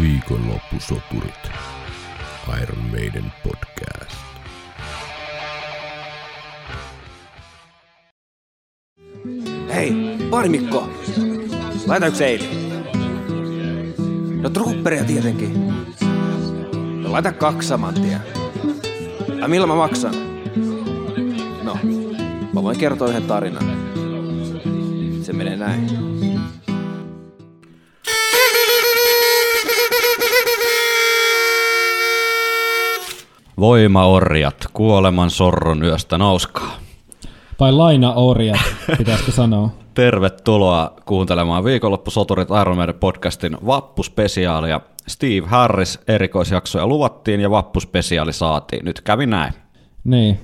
Viikonloppusoturit. Iron Maiden podcast. Hei, Mikko. Laita yksi eili. No trupperia tietenkin. No laita kaksi saman tien. Ja millä mä maksan? No, mä voin kertoa yhden tarinan. Se menee näin. Voimaorjat, kuoleman sorron yöstä nouskaa. Tai lainaorjat, pitäisikö sanoa. Tervetuloa kuuntelemaan viikonloppusoturit Iron Maiden podcastin vappuspesiaalia. Steve Harris erikoisjaksoja luvattiin ja vappuspesiaali saatiin. Nyt kävi näin. Niin.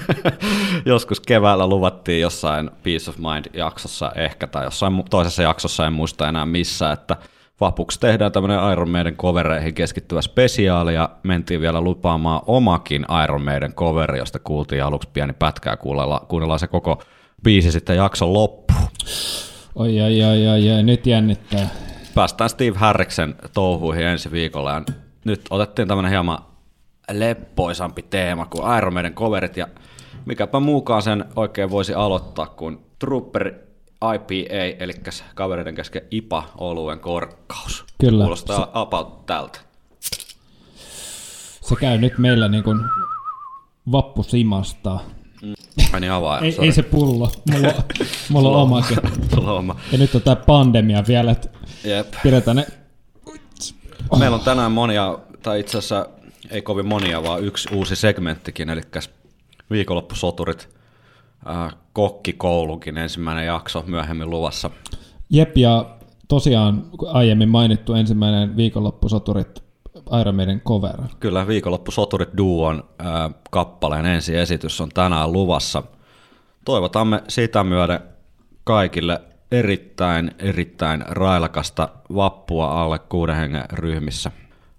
Joskus keväällä luvattiin jossain Peace of Mind-jaksossa ehkä, tai jossain toisessa jaksossa, en muista enää missä, että vapuksi tehdään tämmöinen Iron Maiden covereihin keskittyvä spesiaali, ja mentiin vielä lupaamaan omakin Iron Maiden coveri, josta kuultiin aluksi pieni pätkää, kuunnellaan, kuunnellaan se koko biisi sitten jakson loppu. Oi, oi, oi, oi, oi, nyt jännittää. Päästään Steve Harriksen touhuihin ensi viikolla, ja nyt otettiin tämmöinen hieman leppoisampi teema kuin Iron Maiden coverit, ja mikäpä muukaan sen oikein voisi aloittaa kuin Trooper IPA, eli kavereiden kesken IPA-oluen korkkaus. Kyllä. Kuulostaa se, about tältä. Se käy nyt meillä niin kuin vappusimasta. Mm. Meni avaa. ei, ei, se pullo. Mulla, mulla on omakin. Oma. Ja nyt on tämä pandemia vielä, että Jep. pidetään ne... Meillä on tänään monia, tai itse asiassa ei kovin monia, vaan yksi uusi segmenttikin, eli viikonloppusoturit äh, kokkikoulunkin ensimmäinen jakso myöhemmin luvassa. Jep, ja tosiaan aiemmin mainittu ensimmäinen viikonloppusoturit Iron Maiden cover. Kyllä, viikonloppusoturit Duon äh, kappaleen ensi esitys on tänään luvassa. Toivotamme sitä myöden kaikille erittäin, erittäin railakasta vappua alle kuuden hengen ryhmissä.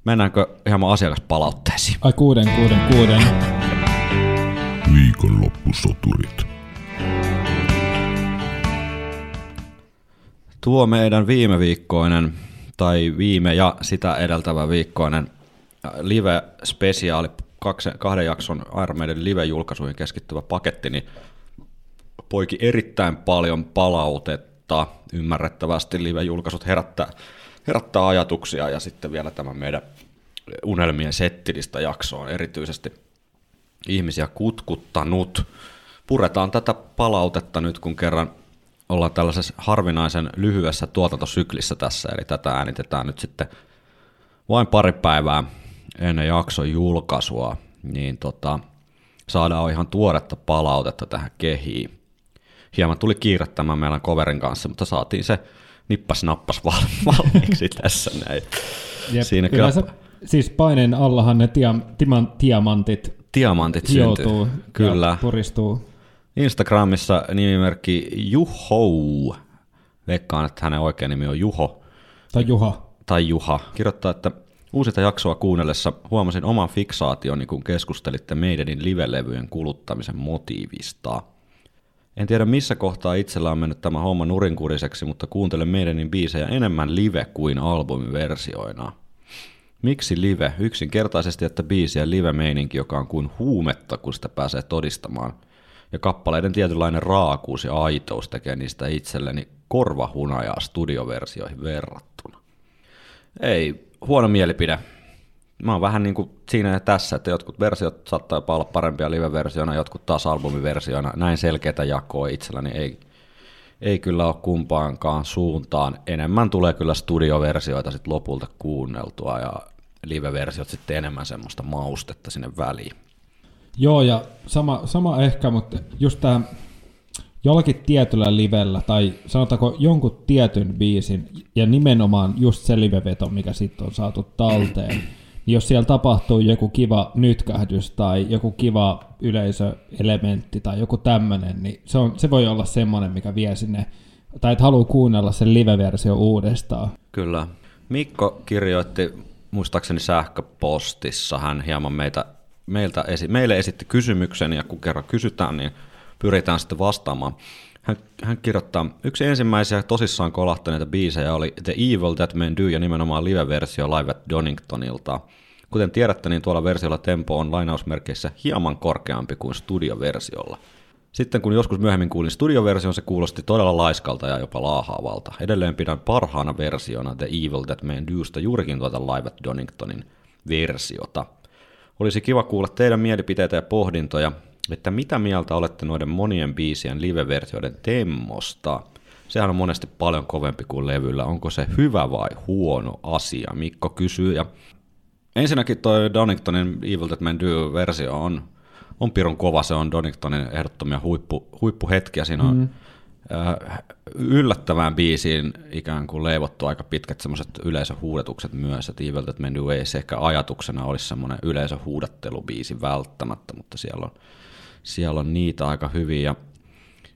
Mennäänkö ihan asiakaspalautteisiin? Ai kuuden, kuuden, kuuden. Viikonloppusoturit. Tuo meidän viime viikkoinen tai viime ja sitä edeltävä viikkoinen äh, live-spesiaali, kahden jakson Iron Maiden live-julkaisuihin keskittyvä paketti, niin poiki erittäin paljon palautetta. Ymmärrettävästi live-julkaisut herättää, herättää ajatuksia ja sitten vielä tämä meidän unelmien settilistä jakso on erityisesti ihmisiä kutkuttanut. Puretaan tätä palautetta nyt, kun kerran ollaan tällaisessa harvinaisen lyhyessä tuotantosyklissä tässä, eli tätä äänitetään nyt sitten vain pari päivää ennen jakson julkaisua, niin tota, saadaan ihan tuoretta palautetta tähän kehiin. Hieman tuli kiire tämän meidän coverin kanssa, mutta saatiin se nippas nappas valmiiksi tässä näin. Jep, Siinä kyllä, se, siis paineen allahan ne tia, timan, diamantit, diamantit joutuu syntyy. Kyllä. puristuu Instagramissa nimimerkki Juho. Veikkaan, että hänen oikea nimi on Juho. Tai Juha. Tai Juha. Kirjoittaa, että uusita jaksoa kuunnellessa huomasin oman fiksaationi, kun keskustelitte meidänin livelevyjen kuluttamisen motiivista. En tiedä missä kohtaa itsellä on mennyt tämä homma nurinkuriseksi, mutta kuuntelen meidänin biisejä enemmän live kuin albumiversioina. Miksi live? Yksinkertaisesti, että biisiä live-meininki, joka on kuin huumetta, kun sitä pääsee todistamaan – ja kappaleiden tietynlainen raakuus ja aitous tekee niistä itselleni korvahunajaa studioversioihin verrattuna. Ei, huono mielipide. Mä oon vähän niin kuin siinä ja tässä, että jotkut versiot saattaa jopa olla parempia live-versioina, jotkut taas albumiversioina. Näin selkeätä jakoa itselläni ei, ei kyllä ole kumpaankaan suuntaan. Enemmän tulee kyllä studioversioita sitten lopulta kuunneltua ja live-versiot sitten enemmän semmoista maustetta sinne väliin. Joo, ja sama, sama ehkä, mutta just tämä jollakin tietyllä livellä, tai sanotaanko jonkun tietyn biisin, ja nimenomaan just se liveveto, mikä sitten on saatu talteen, niin jos siellä tapahtuu joku kiva nytkähdys tai joku kiva yleisöelementti tai joku tämmöinen, niin se, on, se voi olla semmoinen, mikä vie sinne, tai että haluaa kuunnella sen live-versio uudestaan. Kyllä. Mikko kirjoitti muistaakseni sähköpostissa, hän hieman meitä meiltä esi- meille esitti kysymyksen, ja kun kerran kysytään, niin pyritään sitten vastaamaan. hän, hän kirjoittaa, yksi ensimmäisiä tosissaan kolahtaneita biisejä oli The Evil That Men Do ja nimenomaan live-versio Live at Doningtonilta. Kuten tiedätte, niin tuolla versiolla tempo on lainausmerkeissä hieman korkeampi kuin studioversiolla. Sitten kun joskus myöhemmin kuulin studioversion, se kuulosti todella laiskalta ja jopa laahaavalta. Edelleen pidän parhaana versiona The Evil That Men Dosta juurikin tuota Live at Doningtonin versiota. Olisi kiva kuulla teidän mielipiteitä ja pohdintoja, että mitä mieltä olette noiden monien biisien live-versioiden temmosta. Sehän on monesti paljon kovempi kuin levyllä. Onko se hyvä vai huono asia? Mikko kysyy. Ja ensinnäkin toi Doningtonin Evil That Men Do-versio on, on pirun kova. Se on Doningtonin ehdottomia huippu, huippuhetkiä. Siinä on mm. Yllättävään biisiin ikään kuin leivottu aika pitkät semmoiset yleisöhuudetukset myös, että Evil That Men Do ehkä ajatuksena olisi semmoinen yleisöhuudattelubiisi välttämättä, mutta siellä on siellä on niitä aika hyviä.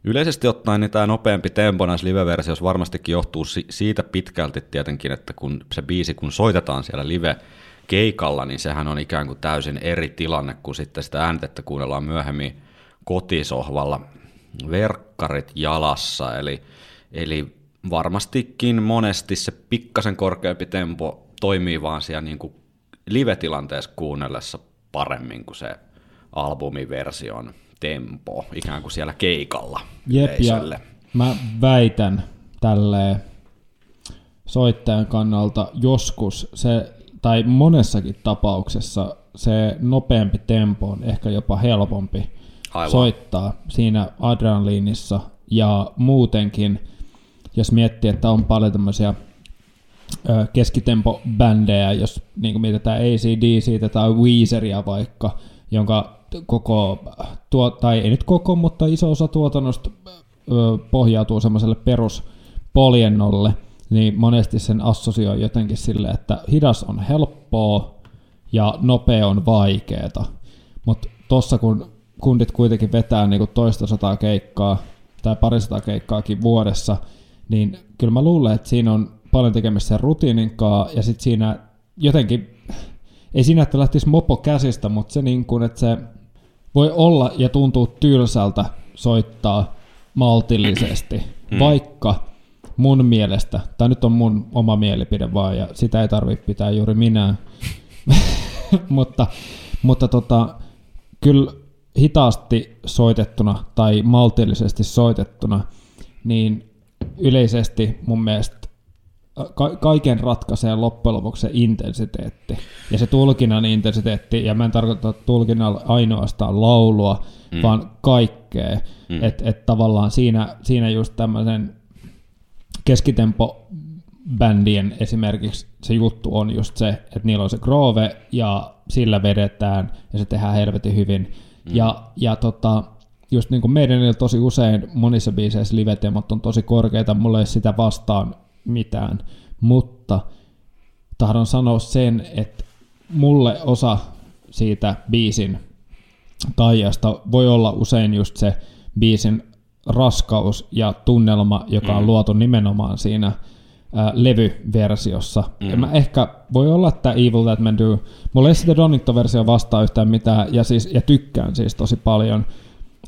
Yleisesti ottaen niin tämä nopeampi tempo näissä live-versioissa varmastikin johtuu siitä pitkälti tietenkin, että kun se biisi kun soitetaan siellä live keikalla, niin sehän on ikään kuin täysin eri tilanne kuin sitten sitä äänitettä kuunnellaan myöhemmin kotisohvalla verkkarit jalassa, eli, eli varmastikin monesti se pikkasen korkeampi tempo toimii vaan siellä niin kuin live-tilanteessa kuunnellessa paremmin kuin se albumiversion tempo ikään kuin siellä keikalla Jep, ja mä väitän tälleen soittajan kannalta joskus se, tai monessakin tapauksessa se nopeampi tempo on ehkä jopa helpompi Aivan. soittaa siinä adrenaliinissa ja muutenkin, jos miettii, että on paljon tämmöisiä keskitempo-bändejä, jos niin mietitään ACDC tai Weezeria vaikka, jonka koko, tuo, tai ei nyt koko, mutta iso osa tuotannosta pohjautuu semmoiselle peruspoljennolle, niin monesti sen assosioi jotenkin sille, että hidas on helppoa ja nopea on vaikeeta. Mutta tossa kun kundit kuitenkin vetää niinku toista sataa keikkaa tai parisataa keikkaakin vuodessa, niin kyllä mä luulen, että siinä on paljon tekemistä sen rutiinin kanssa, ja sitten siinä jotenkin, ei siinä, että lähtisi mopo käsistä, mutta se niin kuin, että se voi olla ja tuntuu tylsältä soittaa maltillisesti, mm. vaikka mun mielestä, tai nyt on mun oma mielipide vaan, ja sitä ei tarvitse pitää juuri minä, mutta, mutta tota, kyllä hitaasti soitettuna tai maltillisesti soitettuna, niin yleisesti mun mielestä ka- kaiken ratkaisee loppujen lopuksi se intensiteetti. Ja se tulkinnan intensiteetti, ja mä en tarkoita tulkinnalla ainoastaan laulua, mm. vaan kaikkea. Mm. Että et tavallaan siinä, siinä just tämmöisen keskitempo bändien esimerkiksi se juttu on just se, että niillä on se groove ja sillä vedetään ja se tehdään helvetin hyvin. Mm. Ja, ja tota, just niin kuin meidän tosi usein monissa biiseissä live on tosi korkeita, mulla ei sitä vastaan mitään, mutta tahdon sanoa sen, että mulle osa siitä biisin taijasta voi olla usein just se biisin raskaus ja tunnelma, joka on mm. luotu nimenomaan siinä levyversiossa. Mm. Ja mä ehkä, voi olla, että Evil That Men Do, mulla ei sitä Donington-versio vastaa yhtään mitään, ja, siis, ja tykkään siis tosi paljon.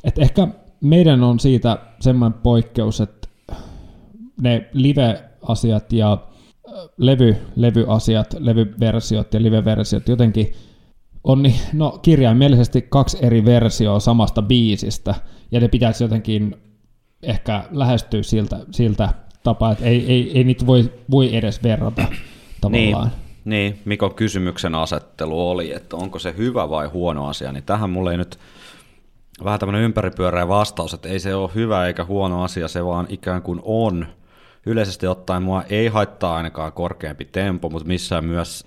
Et ehkä meidän on siitä semmoinen poikkeus, että ne live asiat ja levy, levyasiat, levyversiot ja liveversiot jotenkin on niin, no, kirjaimellisesti kaksi eri versioa samasta biisistä, ja ne pitäisi jotenkin ehkä lähestyä siltä, siltä tapaa, että ei, ei, ei niitä voi, voi edes verrata tavallaan. Niin. Niin, Mikon kysymyksen asettelu oli, että onko se hyvä vai huono asia, niin tähän mulle ei nyt vähän tämmöinen ympäripyöreä vastaus, että ei se ole hyvä eikä huono asia, se vaan ikään kuin on yleisesti ottaen mua ei haittaa ainakaan korkeampi tempo, mutta missään, myös,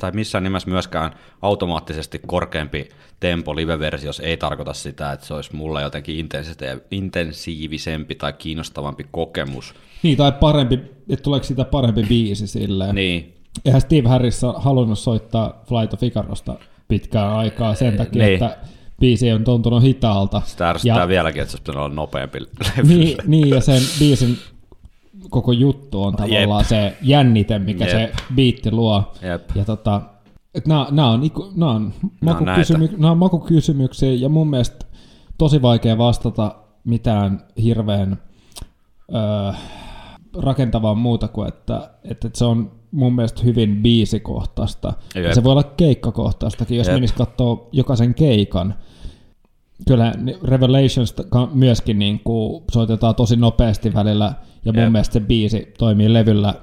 tai missään nimessä myöskään automaattisesti korkeampi tempo live-versiossa ei tarkoita sitä, että se olisi mulle jotenkin intensiivisempi tai kiinnostavampi kokemus. Niin, tai parempi, että tuleeko siitä parempi biisi silleen. Niin. Eihän Steve Harris halunnut soittaa Flight of Icarosta pitkään aikaa sen takia, niin. että biisi on tuntunut hitaalta. Sitä ja, vieläkin, että se olisi olla nopeampi. Niin, niin, ja sen biisin koko juttu on tavallaan Jep. se jännite, mikä Jep. se biitti luo. Jep. Ja tota, nämä, nämä, on, nämä, on makukysymy, nämä on makukysymyksiä ja mun mielestä tosi vaikea vastata mitään hirveän öö, rakentavaa muuta kuin, että, että se on mun mielestä hyvin biisikohtaista. Ja Jep. se voi olla keikkakohtaistakin, jos Jep. menisi katsoa jokaisen keikan. Kyllä Revelations myöskin niin kuin soitetaan tosi nopeasti välillä, ja mun Jep. mielestä se biisi toimii levyllä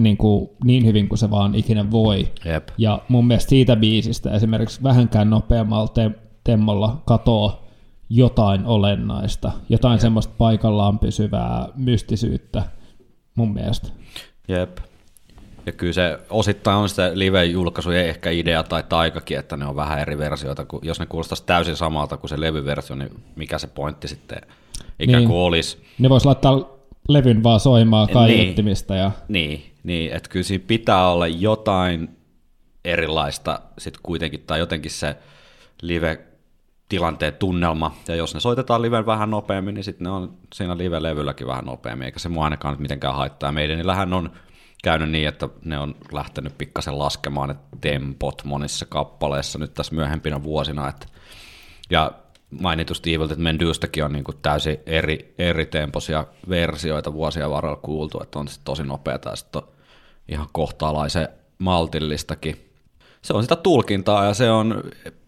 niin, kuin niin hyvin kuin se vaan ikinä voi. Jep. Ja mun mielestä siitä biisistä esimerkiksi vähänkään nopeammalla te- temmolla katoo jotain olennaista, jotain semmoista paikallaan pysyvää mystisyyttä mun mielestä. Jep. Ja kyllä se osittain on sitä live-julkaisujen ehkä idea tai taikakin, että ne on vähän eri versioita. Kun, jos ne kuulostaisi täysin samalta kuin se levyversio, niin mikä se pointti sitten ikään Niin. kuin olisi. Ne vois laittaa levyn vaan soimaan Niin. kaiuttimista ja Niin, niin että kyllä siinä pitää olla jotain erilaista sitten kuitenkin, tai jotenkin se live-tilanteen tunnelma, ja jos ne soitetaan liven vähän nopeammin, niin sitten ne on siinä live-levylläkin vähän nopeammin, eikä se mua ainakaan nyt mitenkään haittaa. Meidänillähän on käynyt niin, että ne on lähtenyt pikkasen laskemaan ne tempot monissa kappaleissa nyt tässä myöhempinä vuosina, että ja mainitusti Evil Dead Mendystäkin on niin kuin täysin eri, eri temposia versioita vuosien varrella kuultu, että on sit tosi nopeata ja sitten ihan kohtaalaisen maltillistakin. Se on sitä tulkintaa ja se on,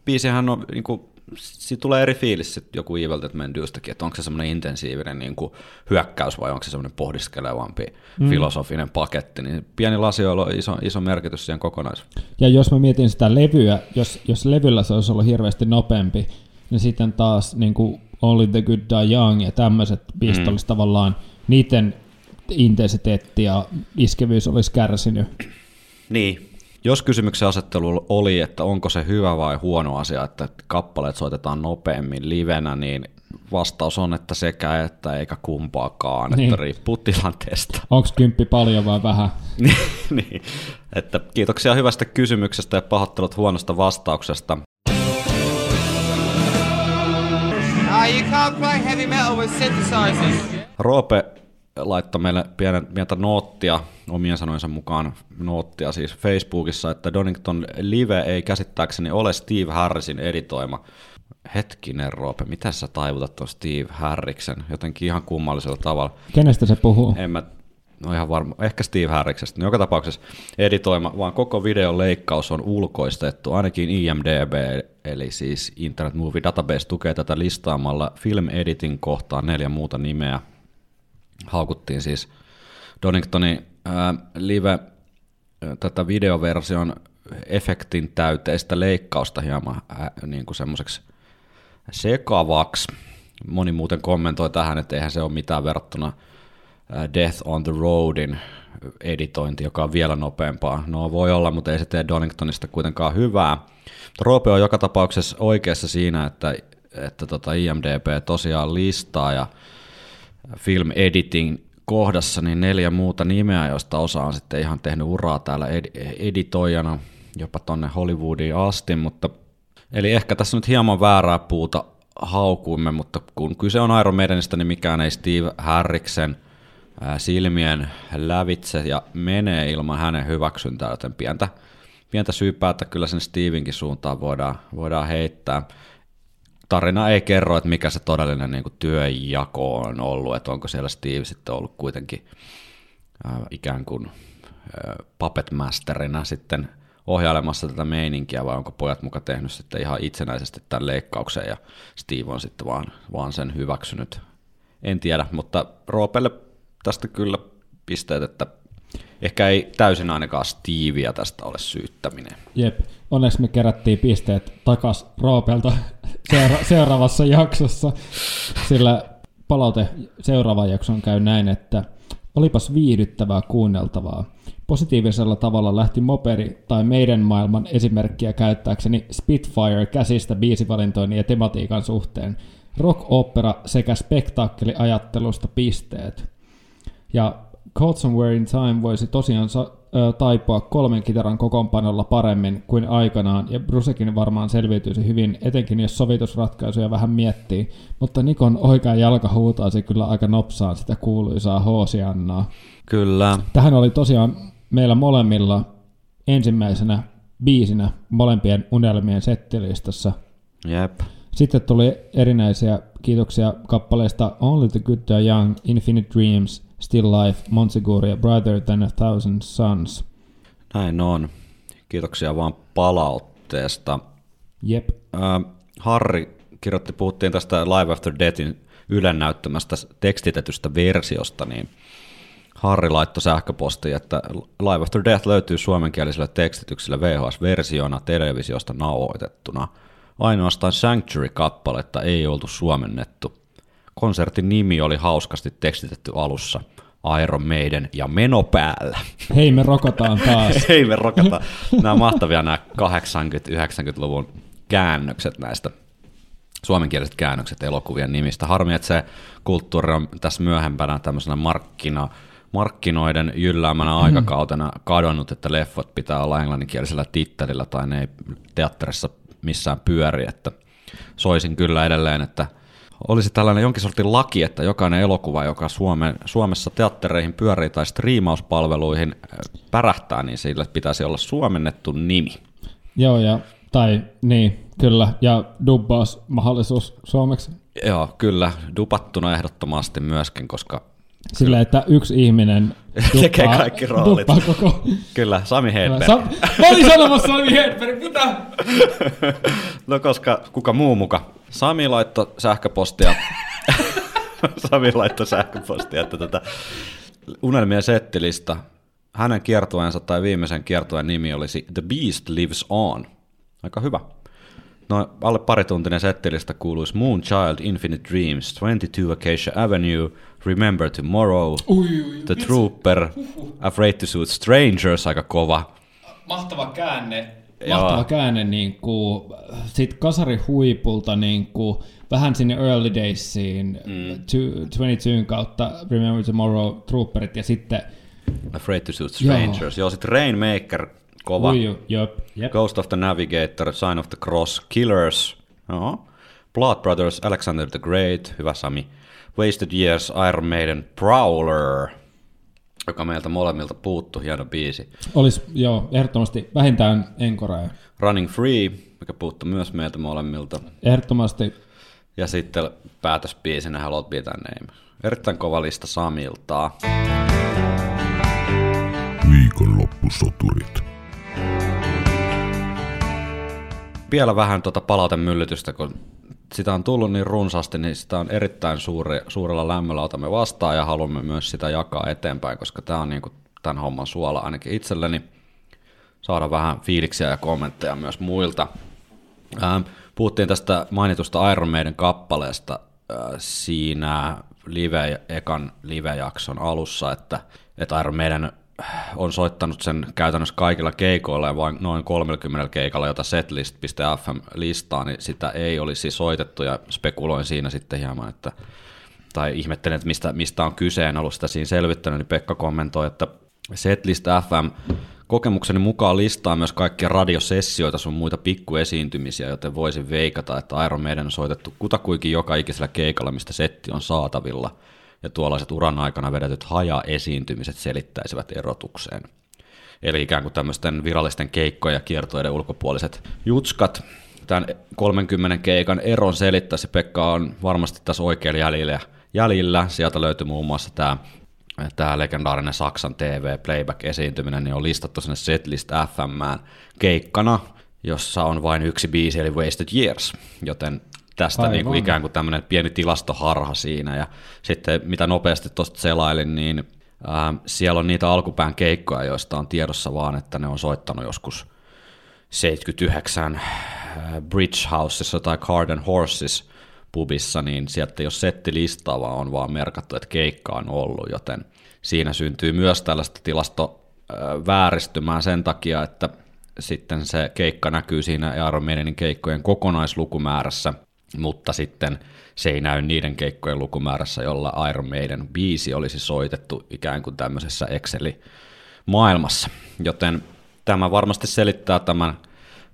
biisihän on, niin kuin, siitä tulee eri fiilis sit joku Evil Dead Mendystäkin, että onko se semmoinen intensiivinen niin kuin hyökkäys vai onko se semmoinen pohdiskelevampi mm. filosofinen paketti, niin pieni lasioilla on iso, iso merkitys siihen kokonaisuuteen. Ja jos mä mietin sitä levyä, jos, jos levyllä se olisi ollut hirveästi nopeampi, niin sitten taas niin kuin Only the Good Die Young ja tämmöiset biisit mm. olisi tavallaan, niiden intensiteetti ja iskevyys olisi kärsinyt. Niin. Jos kysymyksen asettelu oli, että onko se hyvä vai huono asia, että kappaleet soitetaan nopeammin livenä, niin vastaus on, että sekä että eikä kumpaakaan, Niin. että riippuu tilanteesta. Onko kymppi paljon vai vähän? niin. Että kiitoksia hyvästä kysymyksestä ja pahoittelut huonosta vastauksesta. You can't play heavy metal with synthesizers. Roope laittoi meille pienen, pientä noottia, omien sanojensa mukaan noottia siis Facebookissa, että Donington Live ei käsittääkseni ole Steve Harrisin editoima. Hetkinen Roope, mitä sä taivutat tuon Steve Harriksen jotenkin ihan kummallisella tavalla? Kenestä se puhuu? En mä, no ihan varma, ehkä Steve Harriksesta. No joka tapauksessa editoima, vaan koko videon leikkaus on ulkoistettu, ainakin IMDB, eli siis Internet Movie Database tukee tätä listaamalla Film Editing kohtaan neljä muuta nimeä. Haukuttiin siis Doningtonin ää, live tätä videoversion efektin täyteistä leikkausta hieman ää, niin kuin semmoiseksi sekavaksi. Moni muuten kommentoi tähän, että eihän se ole mitään verrattuna Death on the Roadin editointi, joka on vielä nopeampaa. No voi olla, mutta ei se tee Doningtonista kuitenkaan hyvää. Roope on joka tapauksessa oikeassa siinä, että, että tota IMDB tosiaan listaa ja film editing kohdassa niin neljä muuta nimeä, joista osa on sitten ihan tehnyt uraa täällä ed- editoijana jopa tonne Hollywoodiin asti, mutta eli ehkä tässä nyt hieman väärää puuta haukuimme, mutta kun kyse on Iron Maidenistä, niin mikään ei Steve Harriksen silmien lävitse ja menee ilman hänen hyväksyntää, joten pientä, pientä syypäätä kyllä sen Stevenkin suuntaan voidaan, voidaan heittää tarina ei kerro, että mikä se todellinen niin kuin, työnjako on ollut, että onko siellä Steve sitten ollut kuitenkin äh, ikään kuin äh, puppet masterina sitten ohjailemassa tätä meininkiä, vai onko pojat muka tehnyt sitten ihan itsenäisesti tämän leikkauksen, ja Steve on sitten vaan, vaan sen hyväksynyt. En tiedä, mutta Roopelle tästä kyllä pisteet, että ehkä ei täysin ainakaan Stevia tästä ole syyttäminen. Jep. Onneksi me kerättiin pisteet takas Roopelta seura- seuraavassa jaksossa, sillä palaute seuraavaan jakson käy näin, että olipas viihdyttävää kuunneltavaa. Positiivisella tavalla lähti moperi tai meidän maailman esimerkkiä käyttääkseni Spitfire käsistä biisivalintoini ja tematiikan suhteen. Rock opera sekä spektaakkeliajattelusta pisteet. Ja Caught Somewhere in Time voisi tosiaan sa- ö, taipua kolmen kitaran kokoonpanolla paremmin kuin aikanaan, ja Brucekin varmaan selviytyisi hyvin, etenkin jos sovitusratkaisuja vähän miettii, mutta Nikon oikea jalka huutaisi kyllä aika nopsaan sitä kuuluisaa hoosiannaa. Kyllä. Tähän oli tosiaan meillä molemmilla ensimmäisenä biisinä molempien unelmien settilistassa. Jep. Sitten tuli erinäisiä kiitoksia kappaleista Only the Good Die Young, Infinite Dreams, Still Life, Monsegur ja Brighter Than a Thousand Suns. Näin on. Kiitoksia vaan palautteesta. Jep. Äh, Harri kirjoitti, puhuttiin tästä Live After Deathin Ylen näyttämästä tekstitetystä versiosta, niin Harri laittoi sähköpostiin, että Live After Death löytyy suomenkielisellä tekstityksellä VHS-versiona televisiosta nauhoitettuna. Ainoastaan Sanctuary-kappaletta ei oltu suomennettu. Konsertin nimi oli hauskasti tekstitetty alussa. Iron Maiden ja meno päällä. Hei, me rokotaan taas. Ei me rokata. Nämä on mahtavia nämä 80-90-luvun käännökset näistä suomenkieliset käännökset elokuvien nimistä. Harmi, että se kulttuuri on tässä myöhempänä tämmöisenä markkina, markkinoiden jylläämänä mm. aikakautena kadonnut, että leffot pitää olla englanninkielisellä tittelillä tai ne ei teatterissa missään pyöri, että soisin kyllä edelleen, että olisi tällainen jonkin sortin laki, että jokainen elokuva, joka Suomen, Suomessa teattereihin pyörii tai striimauspalveluihin äh, pärähtää, niin sillä pitäisi olla suomennettu nimi. Joo, ja, tai niin, kyllä, ja dubbausmahdollisuus suomeksi. Joo, kyllä, dupattuna ehdottomasti myöskin, koska Sillä, että yksi ihminen Tekee duppaa- kaikki roolit. koko... kyllä, Sami Hedberg. Sa- Mä olin sanomassa Sami Hedberg, mitä? No koska kuka muu muka? Sami laittoi sähköpostia. Sami laittoi sähköpostia, että tätä unelmien settilista, hänen kiertueensa tai viimeisen kiertueen nimi olisi The Beast Lives On. Aika hyvä. No, alle parituntinen settilista kuuluisi Moonchild, Infinite Dreams, 22 Acacia Avenue, Remember Tomorrow, Ui, ui, The Trooper, Afraid to Shoot Strangers, aika kova. Mahtava käänne. Joo. Mahtava käänne niin kuin, sit kasari huipulta niin kuin, vähän sinne early daysiin, mm. 22 kautta Remember Tomorrow, Trooperit ja sitten Afraid to Shoot Strangers. Joo, Joo sitten Rainmaker, kova. Ui, jop, jep. Ghost of the Navigator, Sign of the Cross, Killers, Joo. Blood Brothers, Alexander the Great, hyvä Sami. Wasted Years, Iron Maiden, Prowler, joka meiltä molemmilta puuttu, hieno biisi. Olisi, joo, ehdottomasti vähintään Enkorea. Running Free, mikä puuttu myös meiltä molemmilta. Ehdottomasti Ja sitten päätösbiisinä Hello Be Name. Erittäin kova lista Samilta. Viikonloppusoturit. Vielä vähän tuota palautemyllytystä, kun sitä on tullut niin runsaasti, niin sitä on erittäin suuri, suurella lämmöllä otamme vastaan ja haluamme myös sitä jakaa eteenpäin, koska tämä on niin kuin tämän homman suola ainakin itselleni. Saada vähän fiiliksiä ja kommentteja myös muilta. Ähm, puhuttiin tästä mainitusta Iron Maiden kappaleesta äh, siinä live, ekan live-jakson alussa, että, että Iron Maiden on soittanut sen käytännössä kaikilla keikoilla ja vain noin 30 keikalla, jota setlist.fm listaa, niin sitä ei olisi soitettu ja spekuloin siinä sitten hieman, että tai ihmettelen, että mistä, mistä on kyse, en ollut sitä siinä selvittänyt, niin Pekka kommentoi, että Setlist FM kokemukseni mukaan listaa myös kaikkia radiosessioita sun muita pikkuesiintymisiä, joten voisin veikata, että Iron Maiden on soitettu kutakuinkin joka ikisellä keikalla, mistä setti on saatavilla, ja tuollaiset uran aikana vedetyt haja-esiintymiset selittäisivät erotukseen. Eli ikään kuin tämmöisten virallisten keikkojen ja kiertoiden ulkopuoliset jutskat. Tämän 30 keikan eron selittäisi. Pekka on varmasti tässä oikealla jäljellä. jäljillä. Sieltä löytyy muun muassa tämä tämä legendaarinen Saksan TV playback-esiintyminen niin on listattu sinne Setlist FM keikkana, jossa on vain yksi biisi, eli Wasted Years, joten tästä Aivan. niin kuin ikään kuin tämmöinen pieni tilastoharha siinä, ja sitten mitä nopeasti tuosta selailin, niin ää, siellä on niitä alkupään keikkoja, joista on tiedossa vaan, että ne on soittanut joskus 79 ää, Bridge Houseissa tai Card and Horses pubissa, niin sieltä jos settilistaa vaan on vaan merkattu, että keikka on ollut, joten siinä syntyy myös tällaista tilastovääristymää sen takia, että sitten se keikka näkyy siinä Iron Maidenin keikkojen kokonaislukumäärässä, mutta sitten se ei näy niiden keikkojen lukumäärässä, jolla Iron Maiden biisi olisi soitettu ikään kuin tämmöisessä Exceli-maailmassa. Joten tämä varmasti selittää tämän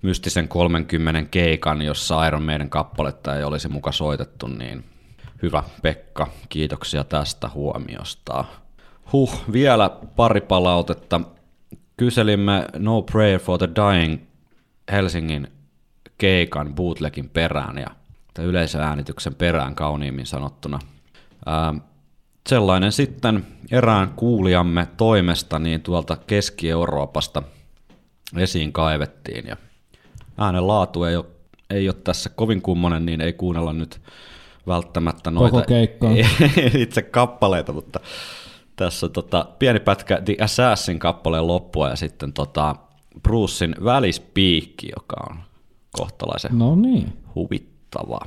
mystisen 30 keikan, jossa Iron Maiden kappaletta ei olisi muka soitettu, niin hyvä Pekka, kiitoksia tästä huomiosta. Huh, vielä pari palautetta. Kyselimme No Prayer for the Dying Helsingin keikan bootlegin perään ja tai yleisöäänityksen perään kauniimmin sanottuna. Ää, sellainen sitten erään kuulijamme toimesta niin tuolta Keski-Euroopasta esiin kaivettiin ja äänen laatu ei ole, ei ole tässä kovin kummonen, niin ei kuunnella nyt välttämättä noita itse kappaleita, mutta tässä on tota, pieni pätkä The Assassin kappaleen loppua ja sitten tota, Brucein välispiikki, joka on kohtalaisen No niin. huvittava. kiinnostava.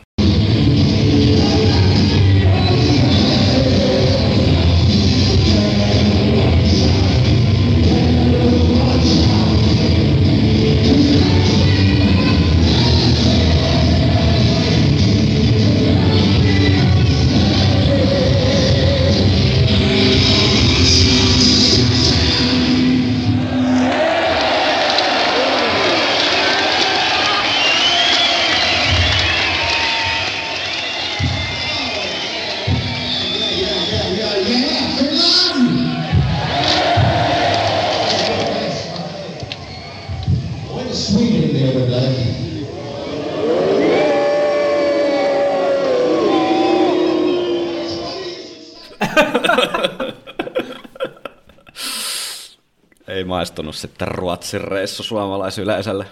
Maistunut sitten Ruotsin reissu suomalaisyleisölle.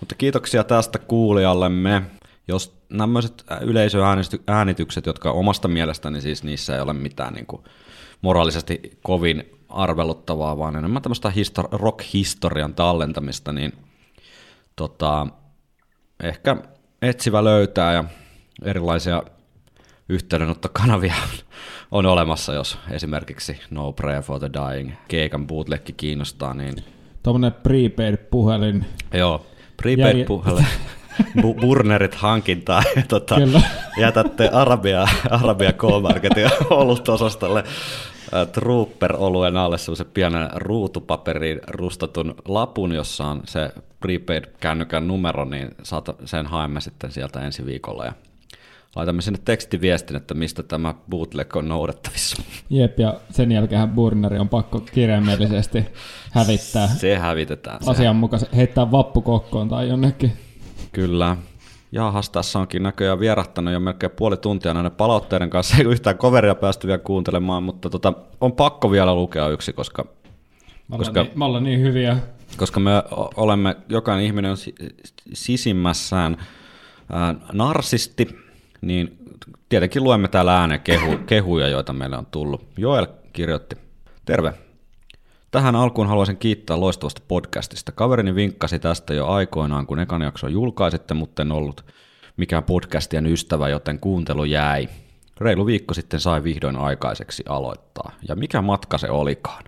Mutta kiitoksia tästä kuulijallemme. Jos tämmöiset yleisöäänitykset, jotka omasta mielestäni siis niissä ei ole mitään niin kuin moraalisesti kovin arveluttavaa, vaan enemmän tämmöistä histor- rock-historian tallentamista, niin tota, ehkä etsivä löytää ja erilaisia yhteydenottokanavia on olemassa, jos esimerkiksi No Prayer for the Dying keikan bootlegki kiinnostaa, niin Tuommoinen prepaid-puhelin. joo, prepaid Järje- puhelin, bu- burnerit hankintaa ja tota, Kyllä. jätätte Arabia, Arabia K-Marketin olutosastolle ä, Trooper-oluen alle semmoisen pienen ruutupaperiin rustatun lapun, jossa on se prepaid-kännykän numero, niin saata, sen haemme sitten sieltä ensi viikolla ja laitamme sinne tekstiviestin, että mistä tämä bootleg on noudettavissa. Jep, ja sen jälkeen burneri on pakko kirjaimellisesti hävittää Se hävitetään. Se asianmukaisesti, heittää vappukokkoon tai jonnekin. Kyllä. Jaahas, tässä onkin näköjään vierahtanut jo melkein puoli tuntia näiden palautteiden kanssa, ei yhtään coveria päästy vielä kuuntelemaan, mutta tota, on pakko vielä lukea yksi, koska, ollaan, Koska- niin, ollaan niin hyviä. koska me olemme, jokainen ihminen on si- sisimmässään ää, narsisti, niin tietenkin luemme täällä ääneen kehu, kehuja, joita meille on tullut. Joel kirjoitti, terve. Tähän alkuun haluaisin kiittää loistavasta podcastista. Kaverini vinkkasi tästä jo aikoinaan, kun ekan jakso julkaisitte, mutta en ollut mikään podcastien ystävä, joten kuuntelu jäi. Reilu viikko sitten sai vihdoin aikaiseksi aloittaa. Ja mikä matka se olikaan?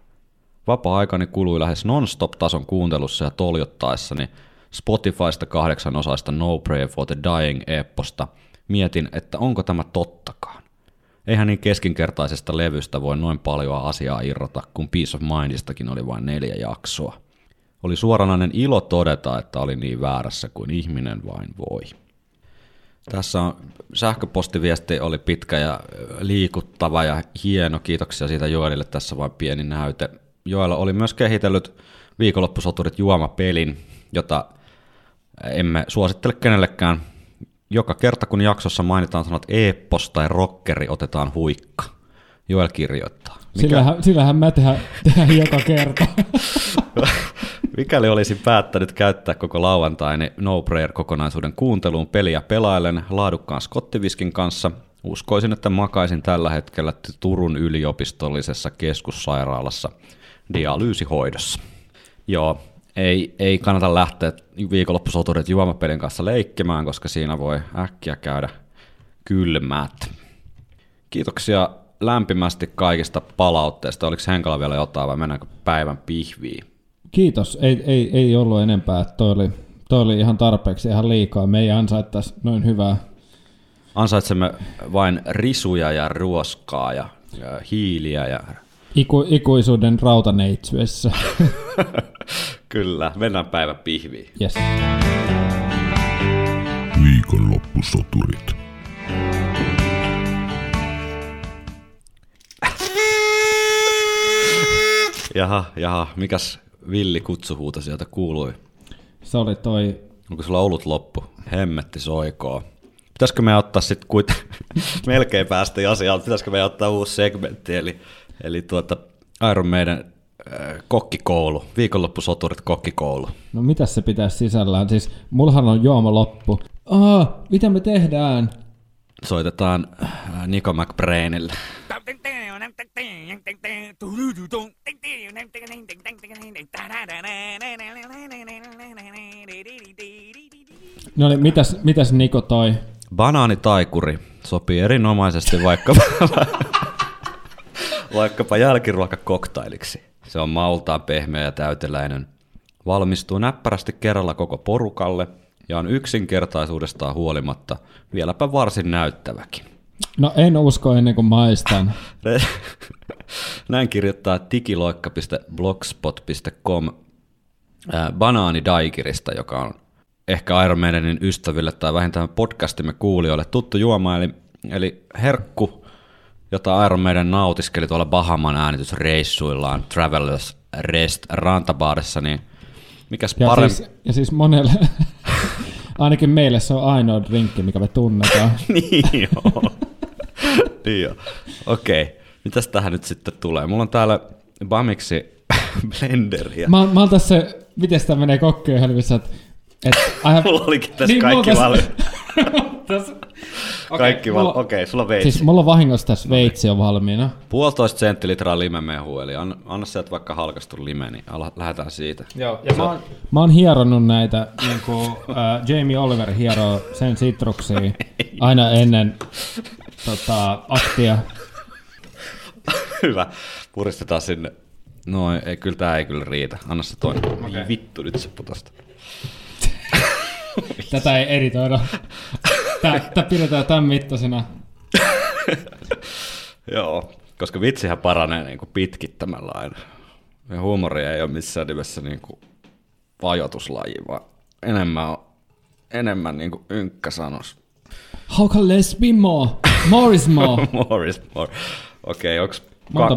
Vapaa-aikani kului lähes non-stop-tason kuuntelussa ja toljottaessani Spotifysta kahdeksan osaista No Prayer for the Dying-epposta mietin, että onko tämä tottakaan. Eihän niin keskinkertaisesta levystä voi noin paljon asiaa irrota, kun Peace of Mindistakin oli vain neljä jaksoa. Oli suoranainen ilo todeta, että oli niin väärässä kuin ihminen vain voi. Tässä on sähköpostiviesti oli pitkä ja liikuttava ja hieno. Kiitoksia siitä Joelille. Tässä vain pieni näyte. Joella oli myös kehitellyt viikonloppusoturit juomapelin, jota emme suosittele kenellekään. Joka kerta kun jaksossa mainitaan sanat eeppos tai rockeri, otetaan huikka. Joel kirjoittaa. Sillähän, sillähän mä tehdään, tehdään joka kerta. Mikäli olisin päättänyt käyttää koko lauantaini No Prayer-kokonaisuuden kuunteluun peliä pelaillen laadukkaan skottiviskin kanssa, uskoisin, että makaisin tällä hetkellä Turun yliopistollisessa keskussairaalassa dialyysihoidossa. Joo, ei, ei kannata lähteä viikonloppusoturit juomapelin kanssa leikkimään, koska siinä voi äkkiä käydä kylmät. Kiitoksia lämpimästi kaikista palautteista. Oliko Henkalla vielä jotain vai mennäänkö päivän pihviin? Kiitos, ei, ei, ei ollut enempää. Toi oli, toi oli ihan tarpeeksi, ihan liikaa. Me ei ansaittaisi noin hyvää. Ansaitsemme vain risuja ja ruoskaa ja, ja hiiliä ja Iku, ikuisuuden rautaneitsyessä. kyllä, mennään päivän pihviin. yes. Viikonloppusoturit. Jaha, jaha, mikäs villi kutsuhuuto sieltä kuului? Se oli toi, Onko sulla ollut loppu? Hemmetti soikoo. Pitäisikö me ottaa sitten kuiten, melkein päästä asiaan, pitäisikö me ottaa uusi segmentti, eli, eli tuota Iron Maiden kokkikoulu, viikonloppusoturit kokkikoulu. No mitä se pitäisi sisällään? Siis mullahan on juoma loppu. Aa, mitä me tehdään? Soitetaan äh, Nico McBrainille. No niin, mitäs, mitäs Niko toi? Banaanitaikuri sopii erinomaisesti vaikkapa, vaikkapa jälkiruokakoktailiksi. Se on maultaan pehmeä ja täyteläinen. Valmistuu näppärästi kerralla koko porukalle ja on yksinkertaisuudestaan huolimatta vieläpä varsin näyttäväkin. No en usko ennen kuin maistan. Näin kirjoittaa digiloikka.blogspot.com ää, banaanidaikirista, joka on ehkä Iron Maidenin ystäville tai vähintään podcastimme kuulijoille tuttu juoma, eli, eli herkku, jota Iron Maiden nautiskeli tuolla Bahaman äänitysreissuillaan Travelers Rest rantabaarissa, niin mikäs Ja, parempi... siis, ja siis monelle, ainakin meille se on ainoa drinkki, mikä me tunnetaan. niin joo. niin joo. Okei, mitäs tähän nyt sitten tulee? Mulla on täällä Bamiksi blenderiä. Mä, mä oon tässä, miten sitä menee kokkeen helvissä, että et, I have- Mulla olikin tässä Niin, kaikki on valmi. Tässä- Kaikki mulla- val... Okei, sulla on veitsi. Siis mulla on vahingossa tässä veitsi on valmiina. Puolitoista senttilitraa limemehu, eli anna, anna sieltä vaikka halkastu lime, niin ala, lähdetään siitä. Joo, ja mä oon, mä oon hieronnut näitä, niin kuin äh, Jamie Oliver hieroo sen sitruksia aina ennen tota, aktia. Hyvä, puristetaan sinne. Noin, ei, kyllä tää ei kyllä riitä. Anna se toinen. Okay. Vittu, nyt se putosta. Tätä ei editoida. Tää pidetään tämän mittaisena. Joo, koska vitsihän paranee niin kuin pitkittämällä aina. Ja huumori ei ole missään nimessä niin kuin vajoituslaji, vaan enemmän, on, enemmän niin kuin ynkkäsanos. How can less be more? More is more. more is more. Okei, okay,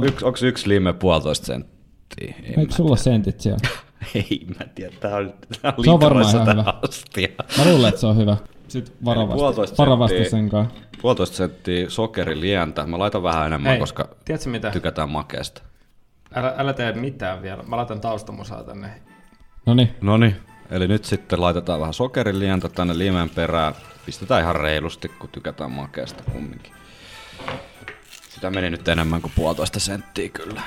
yks, onks yksi lime puolitoista senttiä? En Eikö sulla sentit siellä? Ei, mä tiedä. Tää on, tää on Se on varmaan ihan hyvä. astia. Mä luulen, että se on hyvä. Sitten varovasti, sen kanssa. Puolitoista senttiä sokerilientä. Mä laitan vähän enemmän, Hei, koska tiedätkö mitä? tykätään makeasta. Älä, älä tee mitään vielä. Mä laitan taustamusaa tänne. Noniin. Noni, eli nyt sitten laitetaan vähän sokerilientä tänne limen perään. Pistetään ihan reilusti, kun tykätään makeasta kumminkin. Sitä meni nyt enemmän kuin puolitoista senttiä kyllä.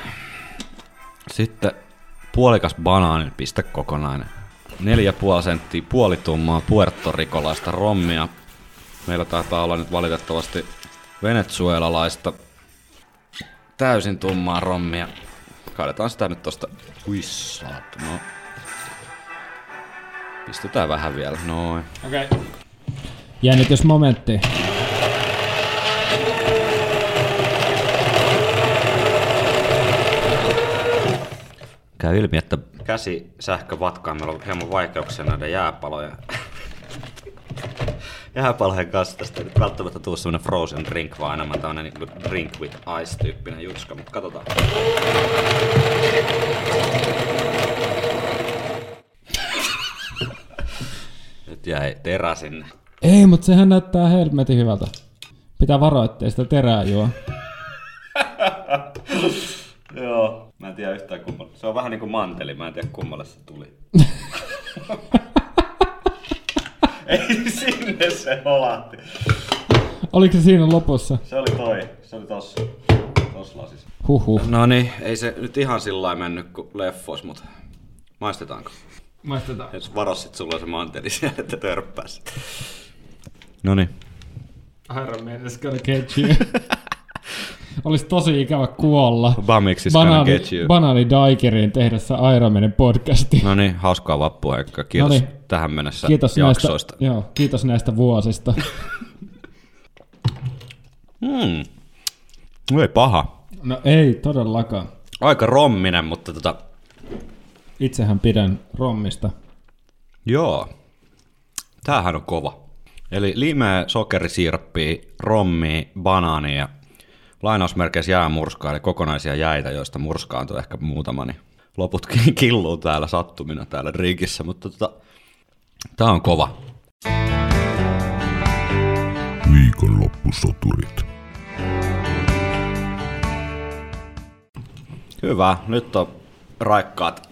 Sitten puolikas banaanin piste kokonainen. 4,5 senttiä puolitummaa puertorikolaista rommia. Meillä taitaa olla nyt valitettavasti venezuelalaista täysin tummaa rommia. Kaadetaan sitä nyt tosta. Ui saatu, no. Pistetään vähän vielä, noin. Okei. Okay. Jännitysmomentti. Käy ilmi, että käsi sähkövatkaan meillä on hieman vaikeuksia näiden jääpalojen jääpalojen kanssa. Tästä ei nyt välttämättä tuu semmonen frozen drink, vaan enemmän tämmönen niinku drink with ice-tyyppinen jutska, mutta katsotaan. Nyt jäi terä sinne. Ei, mutta sehän näyttää helmetin hyvältä. Pitää varoa, ettei sitä terää juo. Joo. Mä en tiedä yhtään kummalle. Se on vähän niinku manteli, mä en tiedä kummalle se tuli. Ei sinne se holahti. Oliko se siinä lopussa? Se oli toi. Se oli tossa. Tossa lasissa. Huhhuh. No niin, ei se nyt ihan sillä lailla mennyt kuin leffois, mutta maistetaanko? Maistetaan. Jos varos sit sulla se manteli siellä, että törppäis. No niin. Iron Man is Gonna get you. Olisi tosi ikävä kuolla. Bamix is gonna get you. Banaani Daikeriin tehdessä Iron Manin podcasti. No niin, hauskaa vappua, Heikka. Kiitos Noniin. tähän mennessä Kiitos jaksoista. näistä, joo, kiitos näistä vuosista. Hmm. No ei paha. No ei todellakaan. Aika romminen, mutta tota, Itsehän pidän rommista. joo. Tämähän on kova. Eli limeä, sokerisiirappia, rommia, banaania lainausmerkeissä jäämurskaa, eli kokonaisia jäitä, joista murskaantui ehkä muutama, niin loputkin killuu täällä sattumina täällä rinkissä, mutta tota, tää on kova. Viikonloppusoturit. Hyvä, nyt on raikkaat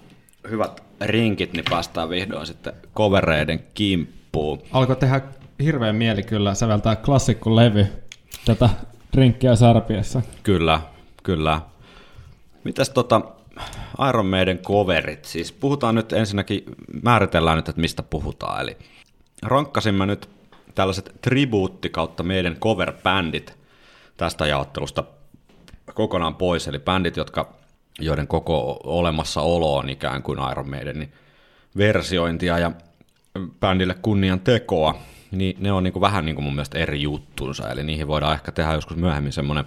hyvät rinkit, niin päästään vihdoin sitten kovereiden kimppuun. Alkoi tehdä hirveän mieli kyllä säveltää klassikkolevy tätä drinkkiä sarpiessa. Kyllä, kyllä. Mitäs tota Iron Maiden coverit? Siis puhutaan nyt ensinnäkin, määritellään nyt, että mistä puhutaan. Eli rankkasimme nyt tällaiset tribuutti kautta meidän cover-bändit tästä jaottelusta kokonaan pois. Eli bändit, jotka, joiden koko olemassaolo on ikään kuin Iron Maidenin versiointia ja bändille kunnian tekoa, niin ne on niin kuin vähän niin kuin mun mielestä eri juttunsa, eli niihin voidaan ehkä tehdä joskus myöhemmin semmoinen,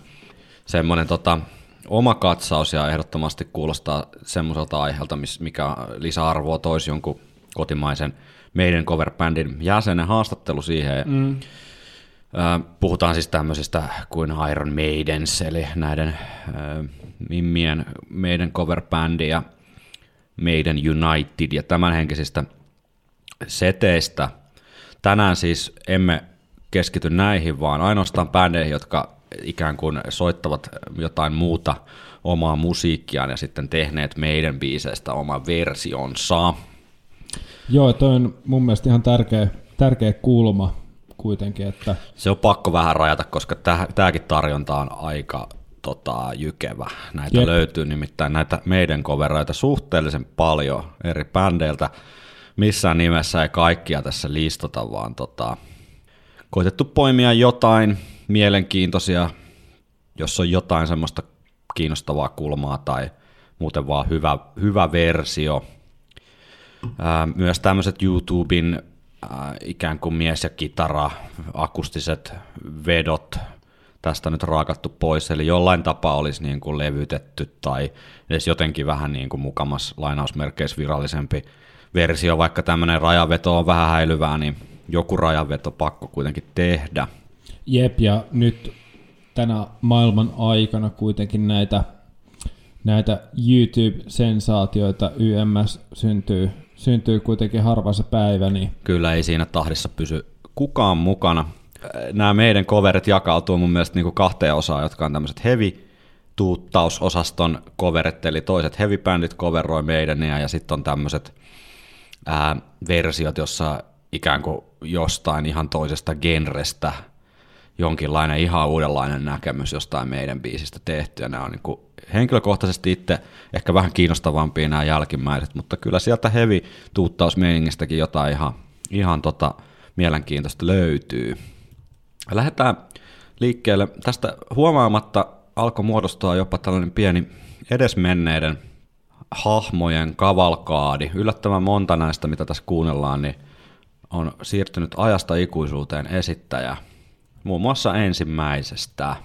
semmoinen tota, oma katsaus ja ehdottomasti kuulostaa semmoiselta aiheelta, mikä lisäarvoa toisi jonkun kotimaisen meidän cover-bändin jäsenen haastattelu siihen. Mm. Puhutaan siis tämmöisistä kuin Iron Maidens, eli näiden äh, mimmien meidän cover-bändi ja meidän United ja tämänhenkisistä seteistä. Tänään siis emme keskity näihin, vaan ainoastaan bändeihin, jotka ikään kuin soittavat jotain muuta omaa musiikkiaan ja sitten tehneet meidän biiseistä oman versionsa. Joo, toi on mun mielestä ihan tärkeä, tärkeä kulma kuitenkin. Että... Se on pakko vähän rajata, koska tämäkin tarjonta on aika tota, jykevä. Näitä Jep. löytyy nimittäin näitä meidän koveroita suhteellisen paljon eri bändeiltä. Missään nimessä ei kaikkia tässä listata, vaan tota, koitettu poimia jotain mielenkiintoisia, jos on jotain semmoista kiinnostavaa kulmaa tai muuten vaan hyvä, hyvä versio. Ää, myös tämmöiset YouTuben ää, ikään kuin mies ja kitara, akustiset vedot, tästä nyt raakattu pois, eli jollain tapaa olisi niin kuin levytetty tai edes jotenkin vähän niin kuin mukamas lainausmerkeissä virallisempi versio, vaikka tämmöinen rajaveto on vähän häilyvää, niin joku rajaveto pakko kuitenkin tehdä. Jep, ja nyt tänä maailman aikana kuitenkin näitä, näitä YouTube-sensaatioita YMS syntyy, syntyy kuitenkin harva se päivä. Niin... Kyllä ei siinä tahdissa pysy kukaan mukana. Nämä meidän coverit jakautuu mun mielestä niin kuin kahteen osaan, jotka on tämmöiset heavy tuuttausosaston coverit, eli toiset heavy bandit coveroi meidän ja sitten on tämmöiset ää, versiot, jossa ikään kuin jostain ihan toisesta genrestä jonkinlainen ihan uudenlainen näkemys jostain meidän biisistä tehty, ja nämä on niin kuin henkilökohtaisesti itse ehkä vähän kiinnostavampia nämä jälkimmäiset, mutta kyllä sieltä heavy tuuttausmeiningistäkin jotain ihan, ihan tota mielenkiintoista löytyy. Lähdetään liikkeelle. Tästä huomaamatta alkoi muodostua jopa tällainen pieni edesmenneiden hahmojen kavalkaadi. Yllättävän monta näistä, mitä tässä kuunnellaan, niin on siirtynyt ajasta ikuisuuteen esittäjä. Muun muassa ensimmäisestä.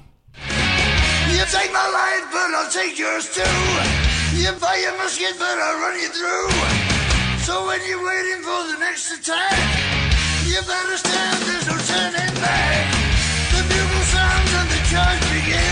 You better stand, there's no turning back. The bugle sounds and the charge begins.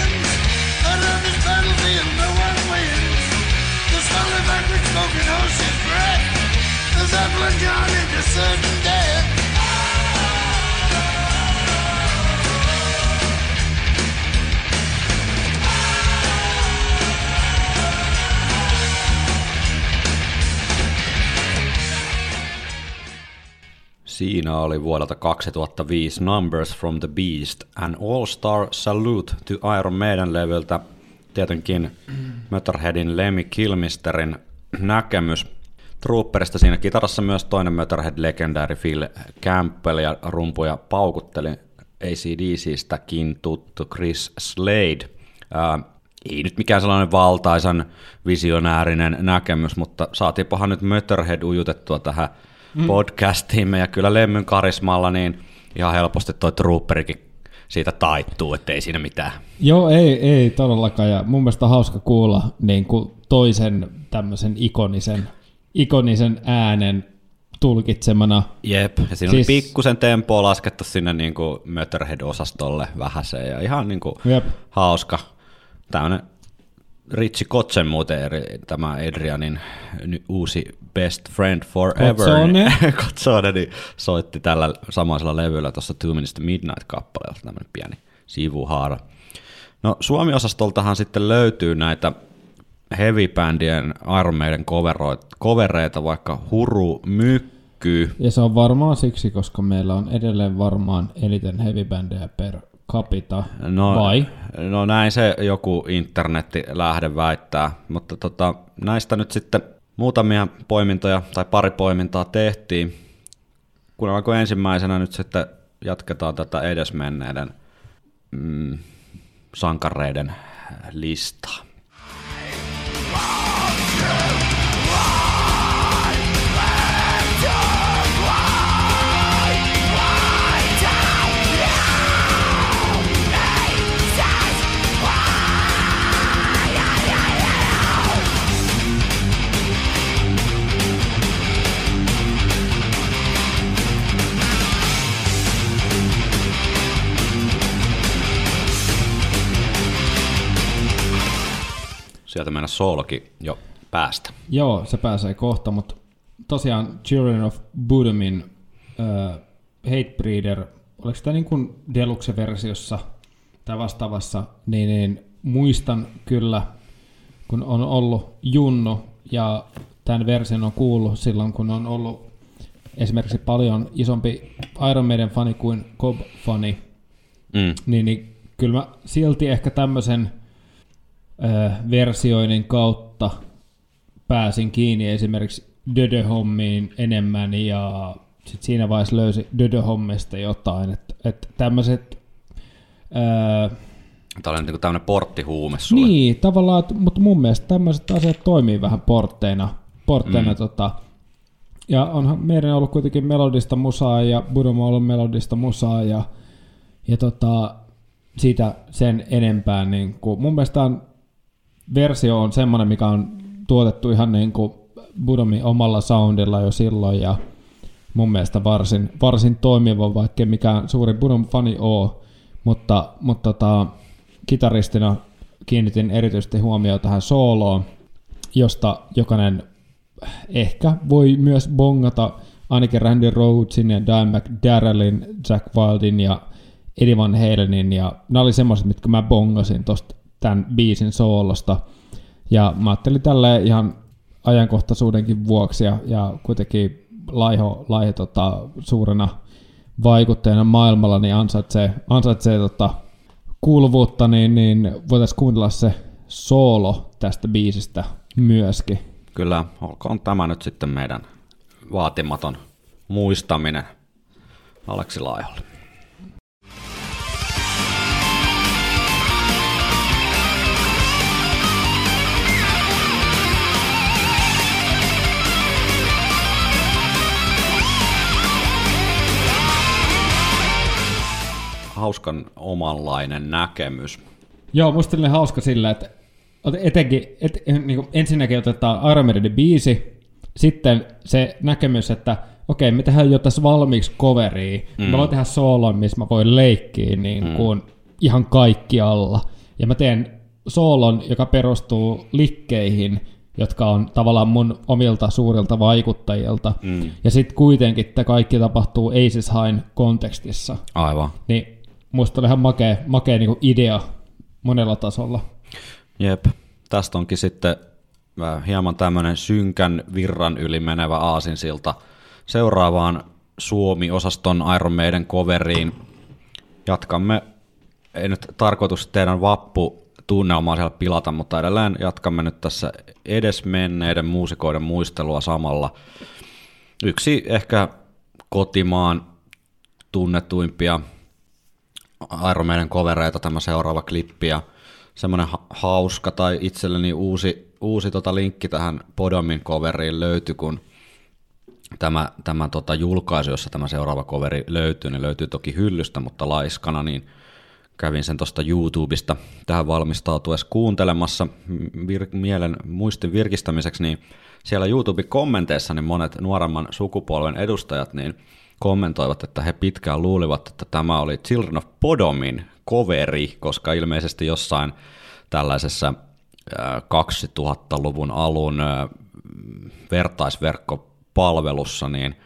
Siinä oli vuodelta 2005 Numbers from the Beast, an all-star salute to Iron Maiden levyltä. Tietenkin Motorheadin Lemmy Kilmisterin näkemys. Trooperista siinä kitarassa myös toinen Motorhead-legendääri Phil Campbell ja rumpuja paukutteli ACDCstäkin tuttu Chris Slade. Ää, ei nyt mikään sellainen valtaisan visionäärinen näkemys, mutta saatiinpahan nyt Motorhead ujutettua tähän mm. podcastiimme ja kyllä Lemmyn karismalla niin ihan helposti toi Trooperikin siitä taittuu, ettei siinä mitään. Joo, ei, ei todellakaan ja mun mielestä hauska kuulla niin kuin toisen tämmöisen ikonisen, ikonisen äänen tulkitsemana. Jep, ja siinä siis... oli pikkusen tempoa laskettu sinne niin kuin Motorhead-osastolle vähäseen ja ihan niin kuin hauska tämmöinen Ritsi Kotsen muuten, eri, tämä Adrianin uusi Best Friend Forever, Kotsone. niin, Kotsone, niin soitti tällä samaisella levyllä tuossa Two Minutes to Midnight-kappaleella tämmöinen pieni sivuhaara. No Suomi-osastoltahan sitten löytyy näitä heavy-bändien armeiden kovereita, vaikka Huru, Mykky, Ja se on varmaan siksi, koska meillä on edelleen varmaan eniten heavy-bändejä per capita, No, vai? No näin se joku internettilähde väittää, mutta tota, näistä nyt sitten muutamia poimintoja tai pari poimintaa tehtiin. Kuunnellaanko ensimmäisenä nyt sitten jatketaan tätä edesmenneiden mm, sankareiden listaa. Sieltä mennä soolokin jo päästä. Joo, se pääsee kohta, mutta tosiaan Children of Bodomin äh, Hatebreeder, oliko tämä niin kuin Deluxe-versiossa tai vastaavassa, niin, niin muistan kyllä, kun on ollut Junno ja tämän version on kuullut silloin, kun on ollut esimerkiksi paljon isompi Iron Maiden fani kuin Cobb-fani, Mm. niin, niin kyllä mä silti ehkä tämmöisen versioinnin kautta pääsin kiinni esimerkiksi Dödö-hommiin enemmän ja sit siinä vaiheessa löysi Dödö-hommista jotain, että et tämmöiset Tämä oli niin tämmöinen porttihuume sulle. niin, tavallaan, mutta mun mielestä tämmöiset asiat toimii vähän portteina. portteina mm. tota, ja onhan meidän ollut kuitenkin melodista musaa ja Budom on ollut melodista musaa ja, ja tota, siitä sen enempää. Niin kuin, mun mielestä on, versio on semmoinen, mikä on tuotettu ihan niin kuin Budomin omalla soundilla jo silloin ja mun mielestä varsin, varsin toimiva, vaikka mikään suuri Budom fani oo, mutta, mutta tota, kitaristina kiinnitin erityisesti huomioon tähän sooloon, josta jokainen ehkä voi myös bongata ainakin Randy Rhodesin ja Dimebag Darrellin, Jack Wildin ja Eddie Van Halenin. Ja nämä oli semmoiset, mitkä mä bongasin tosta tämän biisin soolosta ja mä ajattelin tälle ihan ajankohtaisuudenkin vuoksi ja, ja kuitenkin laiho, laiho tota, suurena vaikuttajana maailmalla niin ansaitsee, ansaitsee tota, kuuluvuutta, niin, niin voitaisiin kuunnella se soolo tästä biisistä myöskin. Kyllä, olkoon tämä nyt sitten meidän vaatimaton muistaminen Aleksi Laiholle. Hauskan omanlainen näkemys. Joo, musta oli hauska sillä, että etenkin, et, niin kuin ensinnäkin otetaan Iron Maidenin biisi, sitten se näkemys, että okei, me tehdään jo tässä valmiiksi coveria, mm. mä voin tehdä soolon, missä mä voin leikkiä niin kuin ihan kaikkialla. Ja mä teen soolon, joka perustuu likkeihin, jotka on tavallaan mun omilta suurilta vaikuttajilta. Mm. Ja sitten kuitenkin tämä kaikki tapahtuu Aces Highin kontekstissa. Aivan. Niin musta oli ihan makea, makea niin idea monella tasolla. Jep, tästä onkin sitten äh, hieman tämmöinen synkän virran yli menevä aasinsilta seuraavaan Suomi-osaston Iron Maiden coveriin. Jatkamme, ei nyt tarkoitus teidän vappu tunnelmaa siellä pilata, mutta edelleen jatkamme nyt tässä edesmenneiden muusikoiden muistelua samalla. Yksi ehkä kotimaan tunnetuimpia Iron Maiden covereita tämä seuraava klippi ja semmoinen ha- hauska tai itselleni uusi, uusi tota linkki tähän Podomin coveriin löytyi, kun tämä, tämä tota julkaisu, jossa tämä seuraava coveri löytyy, niin löytyy toki hyllystä, mutta laiskana, niin kävin sen tuosta YouTubesta tähän valmistautuessa kuuntelemassa. Vir- mielen muistin virkistämiseksi, niin siellä YouTube-kommenteissa niin monet nuoremman sukupolven edustajat niin kommentoivat, että he pitkään luulivat, että tämä oli Children of Podomin coveri, koska ilmeisesti jossain tällaisessa ää, 2000-luvun alun ää, vertaisverkkopalvelussa, niin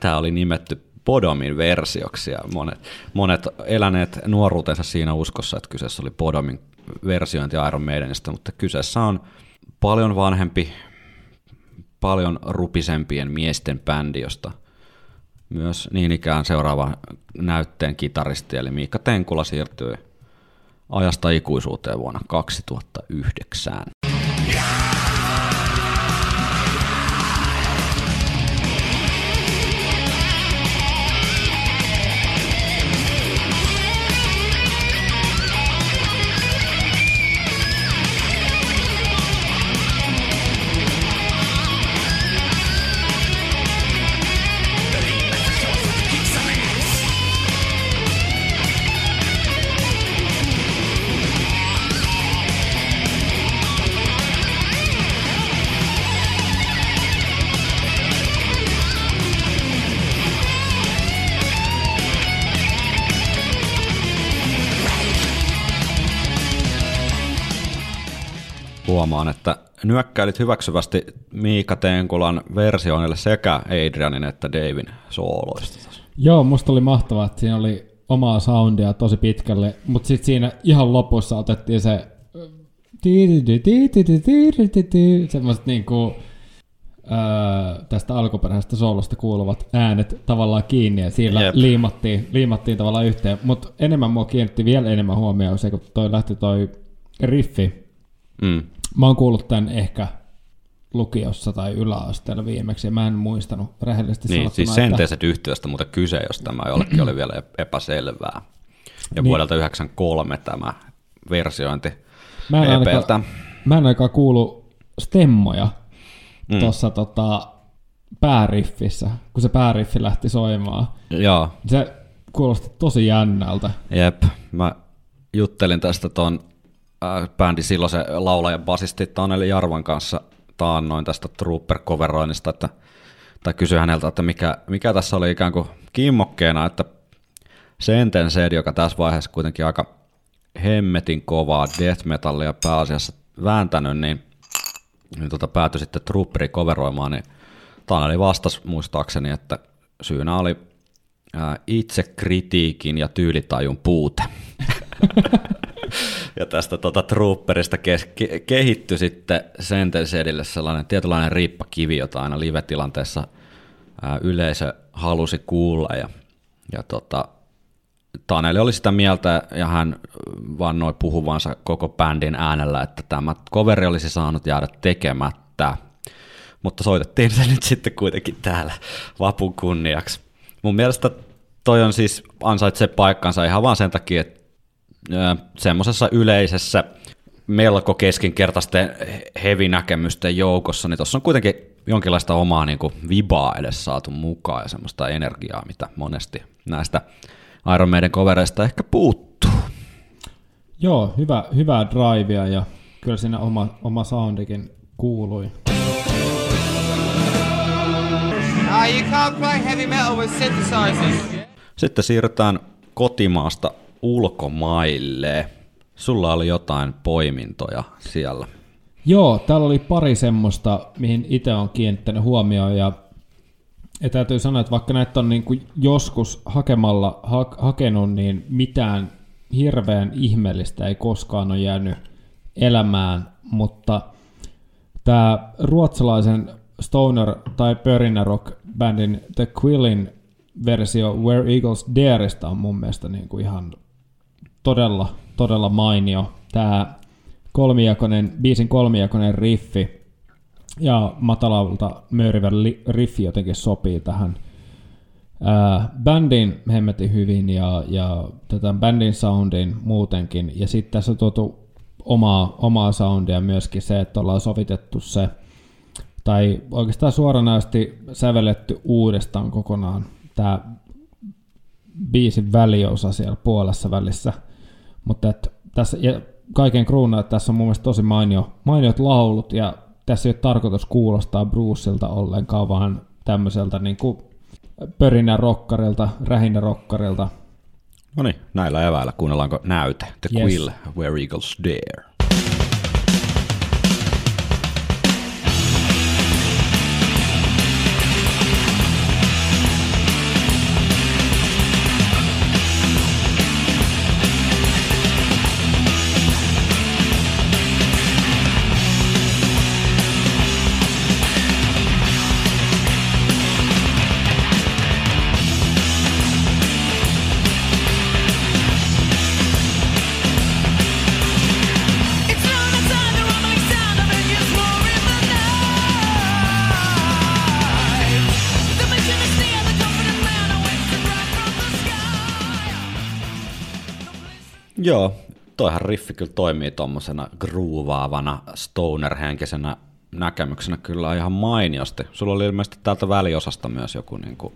tämä oli nimetty Podomin versioksi ja monet, monet eläneet nuoruutensa siinä uskossa, että kyseessä oli Podomin versiointi Iron Maidenista, mutta kyseessä on paljon vanhempi, paljon rupisempien miesten bändi, josta myös niin ikään seuraava näytteen kitaristi, eli Miikka Tenkula siirtyi ajasta ikuisuuteen vuonna 2009. Huomaan, että nyökkäilit hyväksyvästi Miika Tenkulan versioinnille sekä Adrianin että Davin sooloista. Joo, musta oli mahtavaa, että siinä oli omaa soundia tosi pitkälle, mutta sitten siinä ihan lopussa otettiin se semmoiset niinku öö, tästä alkuperäisestä soolosta kuuluvat äänet tavallaan kiinni ja siellä Jep. liimattiin, liimattiin tavallaan yhteen, mutta enemmän mua kiinnitti vielä enemmän huomioon se, kun toi lähti toi riffi. Mm. Mä oon kuullut tämän ehkä lukiossa tai yläasteella viimeksi ja mä en muistanut rehellisesti Niin, siis että- senteiset yhtiöstä muuten kyse, jos tämä jollekin oli vielä epäselvää. Ja Niin. vuodelta 1993 tämä versiointi Mä en, EPltä. ainakaan, mä en ainakaan kuulu stemmoja Mm. mm. tuossa tota, pääriffissä, kun se pääriffi lähti soimaan. Joo, Se kuulosti tosi jännältä. jep. Mä juttelin tästä ton äh, bändin silloisen laulajan basisti Taneli Jarvan kanssa taannoin tästä Trooper-coveroinnista, että, tai kysyi häneltä, että mikä, mikä tässä oli ikään kuin kimmokkeena, että Sentenced, joka tässä vaiheessa kuitenkin aika hemmetin kovaa death metallia pääasiassa vääntänyt, niin, niin tota päätyi sitten Trooperi coveroimaan, niin Taneli vastasi muistaakseni, että syynä oli ää, itsekritiikin ja tyylitajun puute. ja tästä tota Trooperista kes- ke- kehittyi sitten Sentencedille sellainen tietynlainen riippakivi, jota aina live-tilanteessa ää, yleisö halusi kuulla. Ja, ja tota, Taneli oli sitä mieltä ja hän vannoi puhuvansa koko bändin äänellä, että tämä coveri olisi saanut jäädä tekemättä. Mutta soitettiin se nyt sitten kuitenkin täällä vapun kunniaksi. Mun mielestä toi on siis ansaitsee paikkansa ihan vaan sen takia, että semmoisessa yleisessä melko keskinkertaisten heavy-näkemysten joukossa, niin tuossa on kuitenkin jonkinlaista omaa niin kuin vibaa edes saatu mukaan ja semmoista energiaa, mitä monesti näistä Iron Maiden covereista ehkä puuttuu. Joo, hyvä, hyvää drivea ja kyllä siinä oma, oma soundikin kuului. Ah, you can't play heavy metal with synthesizers. Sitten siirrytään kotimaasta ulkomaille. Sulla oli jotain poimintoja siellä. Joo, täällä oli pari semmoista, mihin itse on kiinnittänyt huomioon ja, ja täytyy sanoa, että vaikka näitä on niin kuin joskus hakemalla ha, hakenut, niin mitään hirveän ihmeellistä ei koskaan ole jäänyt elämään, mutta tämä ruotsalaisen stoner tai pörinä rock bändin The Quillin versio Where Eagles Dareista on mun mielestä niin kuin ihan todella, todella mainio. Tämä kolmijakoinen, biisin kolmijakoinen riffi ja matalalta möörivä li- riffi jotenkin sopii tähän ää, bändin hemmetin hyvin ja, ja tätä bändin soundin muutenkin. Ja sitten tässä on tuotu omaa, omaa soundia myöskin se, että ollaan sovitettu se, tai oikeastaan suoranaisesti sävelletty uudestaan kokonaan tämä biisin väliosa siellä puolessa välissä. Mutta et tässä, ja kaiken kruunaa, että tässä on mun mielestä tosi mainio, mainiot laulut, ja tässä ei ole tarkoitus kuulostaa Bruceilta ollenkaan, vaan tämmöiseltä niin kuin pörinä rokkarilta, rähinä rokkarilta. No niin, näillä eväillä kuunnellaanko näyte. The Yes. Quill, Where Eagles Dare. Joo, toihan riffi kyllä toimii tuommoisena groovaavana stoner-henkisenä näkemyksenä kyllä ihan mainiosti. Sulla oli ilmeisesti täältä väliosasta myös joku niin kuin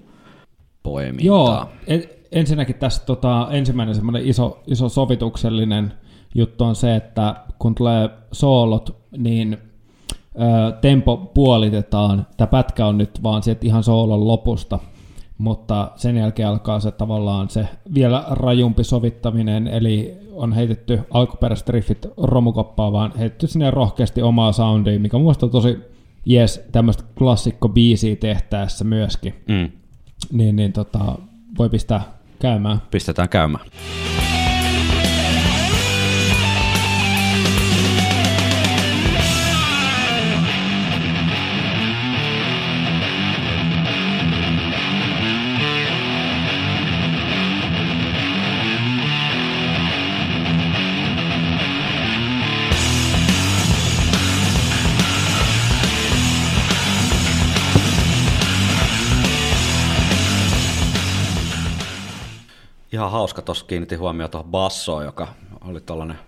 poiminta. Joo, en, ensinnäkin tässä tota, ensimmäinen semmoinen iso, iso sovituksellinen juttu on se, että kun tulee soolot, niin ö, tempo puolitetaan. Tämä pätkä on nyt vaan sieltä ihan soolon lopusta, mutta sen jälkeen alkaa se tavallaan se vielä rajumpi sovittaminen, eli on heitetty alkuperäiset riffit romukoppaan, vaan heitetty sinne rohkeasti omaa soundia, mikä on tosi jes tämmöistä klassikko biisiä tehtäessä myöskin. Mm. Niin, niin tota, voi pistää käymään. Pistetään käymään. Ihan hauska, tuossa kiinnitin huomioon tuohon bassoon, joka oli tuollainen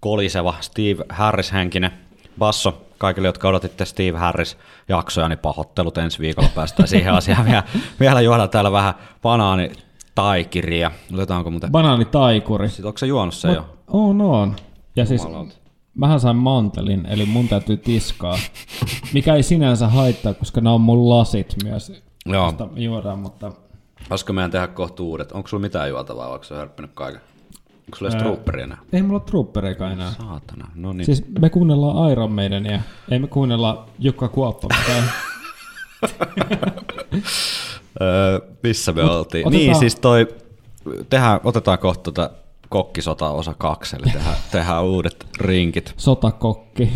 koliseva Steve Harris-henkinen basso. Kaikille, jotka odotitte Steve Harris-jaksoja, niin pahoittelut ensi viikolla päästään siihen asiaan. Vielä, vielä juodaan täällä vähän banaani taikiria. Otetaanko muuten? Banaanitaikuri. Sitten onko se juonut se jo? On, on. Ja siis Jumalauta. mähän sain mantelin, eli mun täytyy tiskaa. Mikä ei sinänsä haittaa, koska nämä on mun lasit myös. Joo. josta juodaan, mutta Olisiko meidän tehdä kohta uudet? Onko sulla mitään juotavaa, vai onko se hörppinyt kaiken? Onko sulla edes troopperi enää? ei mulla ole enää. Saatana, no niin. Siis me kuunnellaan Iron Maidenia, ei me kuunnella Jukka Kuoppa. Öö, missä me oltiin? otetaan- Niin, siis toi, tehdään, otetaan kohta tota kokkisota osa kaksi, eli tehdään, tehdään uudet rinkit. Sotakokki.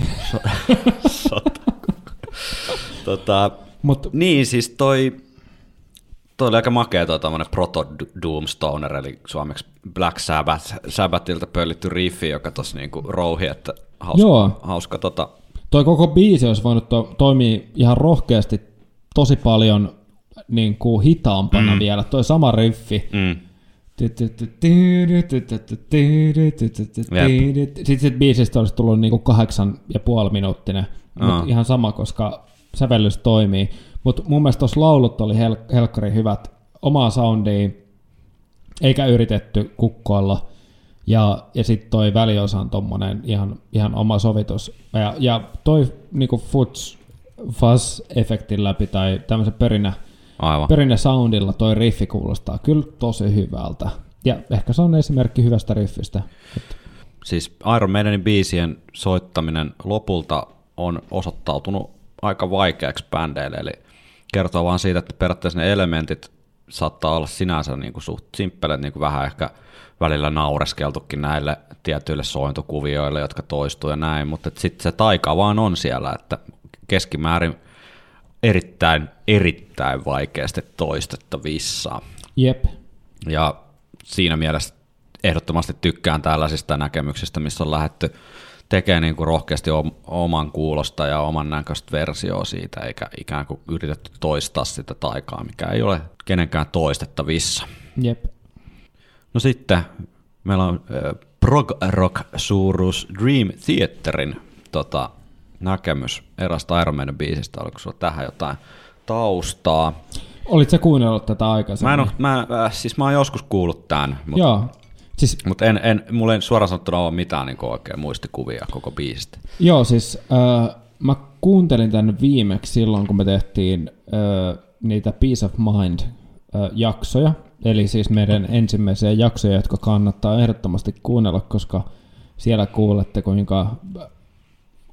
Tota, Mut niin, siis toi, toi oli aika makea toi tämmönen proto Doomstoner, eli suomeksi Black Sabbath, Sabbathilta pöllitty riffi, joka tossa niinku rouhi, että hauska, Joo. hauska tota, toi koko biisi olisi voinut to- toimia ihan rohkeasti tosi paljon niin kuin hitaampana mm. vielä. Toi sama riffi. mm, Sitten sit biisistä olisi tullut niinku kahdeksan ja puoli minuuttinen. Aa. Mut ihan sama, koska sävellys toimii. Mutta mun mielestä tuossa laulut oli hel- helkkari hyvät. Omaa soundia, eikä yritetty kukkoilla. Ja, ja sitten toi väliosa on tommonen ihan, ihan oma sovitus. Ja, ja toi niinku futs, fuzz-efektin läpi tai tämmöisen perinne, aivan. perinne soundilla toi riffi kuulostaa kyllä tosi hyvältä. Ja ehkä se on esimerkki hyvästä riffistä. Siis Iron Maidenin biisien soittaminen lopulta on osoittautunut aika vaikeaksi bändeille, eli kertoo vaan siitä, että periaatteessa ne elementit saattaa olla sinänsä niin kuin suht simppeleet, niin kuin vähän ehkä välillä naureskeltukin näille tietyille sointukuvioille, jotka toistuu ja näin, mutta sitten se taika vaan on siellä, että keskimäärin erittäin, erittäin vaikeasti toistettavissa. Jep. Ja siinä mielessä ehdottomasti tykkään tällaisista näkemyksistä, missä on lähdetty tekemään niin kuin rohkeasti om- oman kuulosta ja oman näköistä versioa siitä, eikä ikään kuin yritetty toistaa sitä taikaa, mikä ei ole kenenkään toistettavissa. Jep. No sitten meillä on äh, prog rock suuruus Dream Theaterin tota, näkemys erästä Iron Maiden biisistä. Oliko sulla tähän jotain taustaa? Olit sä kuunnellut tätä aikaisemmin? Mä en, oo, mä, äh, siis mä oon joskus kuullut tämän, mutta Joo. Siis, Mutta en, en, mulla ei suoraan sanottuna ole mitään niin oikein muistikuvia koko biisistä. joo, siis äh, mä kuuntelin tämän viimeksi silloin, kun me tehtiin äh, niitä Peace of Mind äh, jaksoja. Eli siis meidän ensimmäisiä jaksoja, jotka kannattaa ehdottomasti kuunnella, koska siellä kuulette, kuinka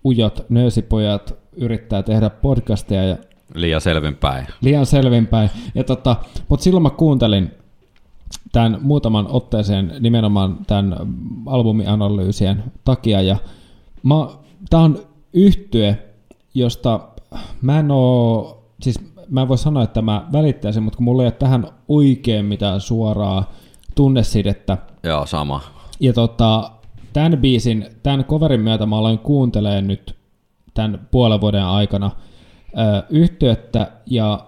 ujot nöösipojat yrittää tehdä podcasteja ja Liian selvinpäin. liian selvinpäin. Ja tota, mutta silloin mä kuuntelin tämän muutaman otteeseen nimenomaan tämän albumianalyysien takia. Ja mä, tää on yhtye, josta mä en oo, siis mä en voi sanoa, että mä välittäisin, mutta kun mulla ei ole tähän oikein mitään suoraa tunnesidettä, Joo, sama. ja tota, tämän biisin, tämän coverin myötä mä aloin kuuntelemaan nyt tämän puolen vuoden aikana ö, yhtyettä ja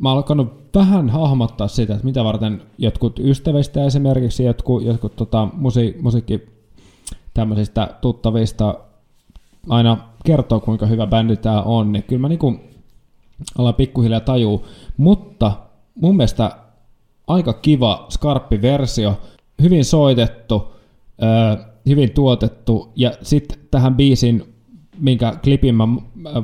mä oon alkanut vähän hahmottaa sitä, että mitä varten jotkut ystävistä esimerkiksi, jotkut, jotkut tota, musi, musiikki tämmöisistä tuttavista aina kertoo, kuinka hyvä bändi tämä on, niin kyllä mä niinku alan pikkuhiljaa tajuu. Mutta mun mielestä aika kiva, skarppi versio, hyvin soitettu, öö, hyvin tuotettu, ja sitten tähän biisin, minkä klipin mä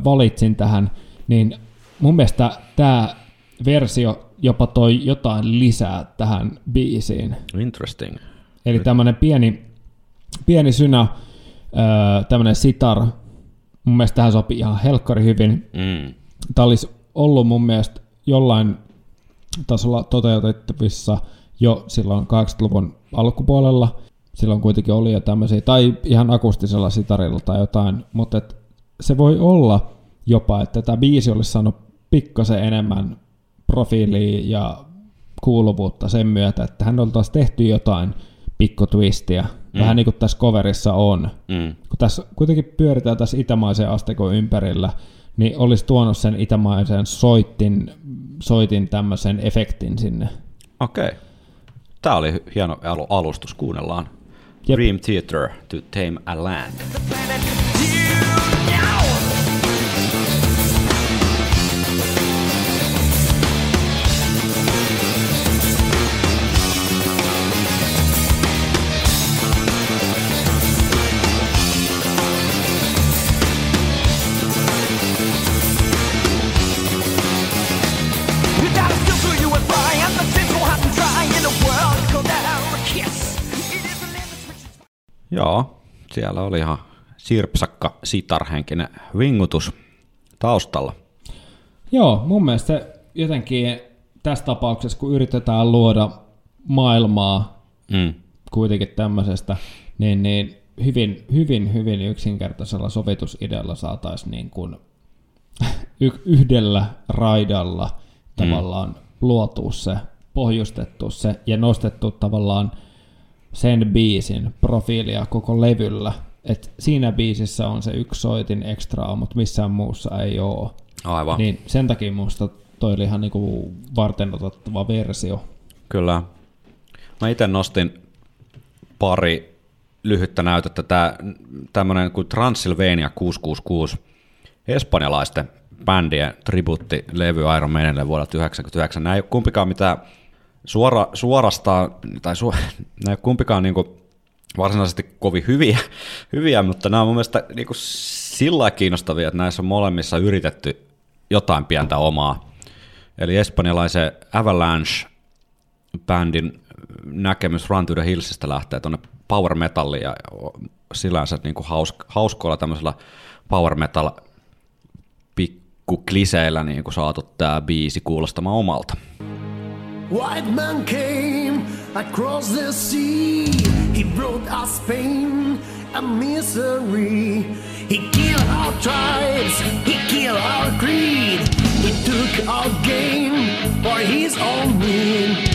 valitsin tähän, niin mun mielestä tämä versio jopa toi jotain lisää tähän biisiin. Interesting. Eli tämmöinen pieni, pieni synä, tämmöinen sitar, mun mielestä tähän sopii ihan helkkari hyvin. Mm. Tämä olisi ollut mun mielestä jollain tasolla toteutettavissa jo silloin 80-luvun alkupuolella. Silloin kuitenkin oli jo tämmöisiä, tai ihan akustisella sitarilla tai jotain, mutta et se voi olla jopa, että tämä biisi olisi saanut pikkasen enemmän profiilia ja kuuluvuutta sen myötä, että hän oltaisiin tehty jotain pikkutwistiä, mm. vähän niin kuin tässä coverissa on. Mm. Kun tässä kuitenkin pyöritään tässä itämaisen astekon ympärillä, niin olisi tuonut sen itämaisen soitin, soitin tämmöisen efektin sinne. Okei. Okay. Tämä oli hieno al- alustus, kuunnellaan. Jep. Dream Theater to Tame a Land. Joo, siellä oli ihan sirpsakka sitarhenkinen vingutus taustalla. Joo, mun mielestä jotenkin tässä tapauksessa, kun yritetään luoda maailmaa Mm. kuitenkin tämmöisestä, niin, niin hyvin, hyvin, hyvin yksinkertaisella sovitusidealla saataisiin niin kuin yhdellä raidalla tavallaan luotu se, pohjustettu se ja nostettu tavallaan sen biisin profiilia koko levyllä. Et siinä biisissä on se yksi soitin ekstraa, mutta missään muussa ei ole. Aivan. Niin sen takia musta toi oli ihan niinku varten otettava versio. Kyllä. Mä itse nostin pari lyhyttä näytettä. Tää, tämmönen kuin Transylvania 666, espanjalaisten bändien tributtilevy Iron Maidenille vuodelta 1999. Nämä ei ole kumpikaan mitään suora, suorastaan, tai su, nämä kumpikaan niinku varsinaisesti kovin hyviä, hyviä mutta nämä on mun mielestä niinku sillä lailla kiinnostavia, että näissä on molemmissa yritetty jotain pientä omaa. Eli espanjalaisen Avalanche bändin näkemys Run to the Hillsistä lähtee tuonne power metalliin ja sillänsä niin kuin haus, hauskoilla tämmöisellä power metal pikkukliseillä niin kuin saatu tämä biisi kuulostamaan omalta. White man came across the sea. He brought us pain and misery. He killed our tribes, he killed our creed. He took our game for his own win.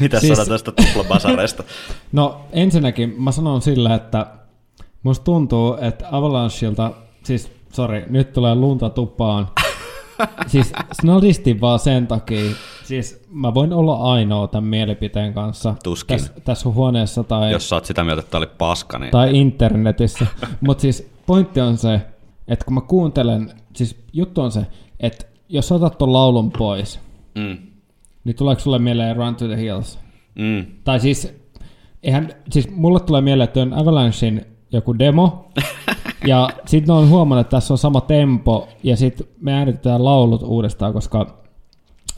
Mitä Siis- sanot tästä tuplabasareista? No ensinnäkin mä sanon sillä, että musta tuntuu, että Avalancheilta, siis sorry, nyt tulee lunta tupaan. siis snadisti vaan sen takia, siis mä voin olla ainoa tämän mielipiteen kanssa Tuskin. tässä, tässä huoneessa tai, Jos sä oot sitä mieltä, että tää oli paska, niin tai internetissä. Mutta siis pointti on se, että kun mä kuuntelen, siis juttu on se, että jos otat ton laulun pois, Mm. Niin tuleeko sulle mieleen Run to the Hills? Mm. Tai siis, eihän, siis mulle tulee mieleen, että on Avalanchein joku demo, ja sitten on huomannut, että tässä on sama tempo, ja sitten me äänitetään laulut uudestaan, koska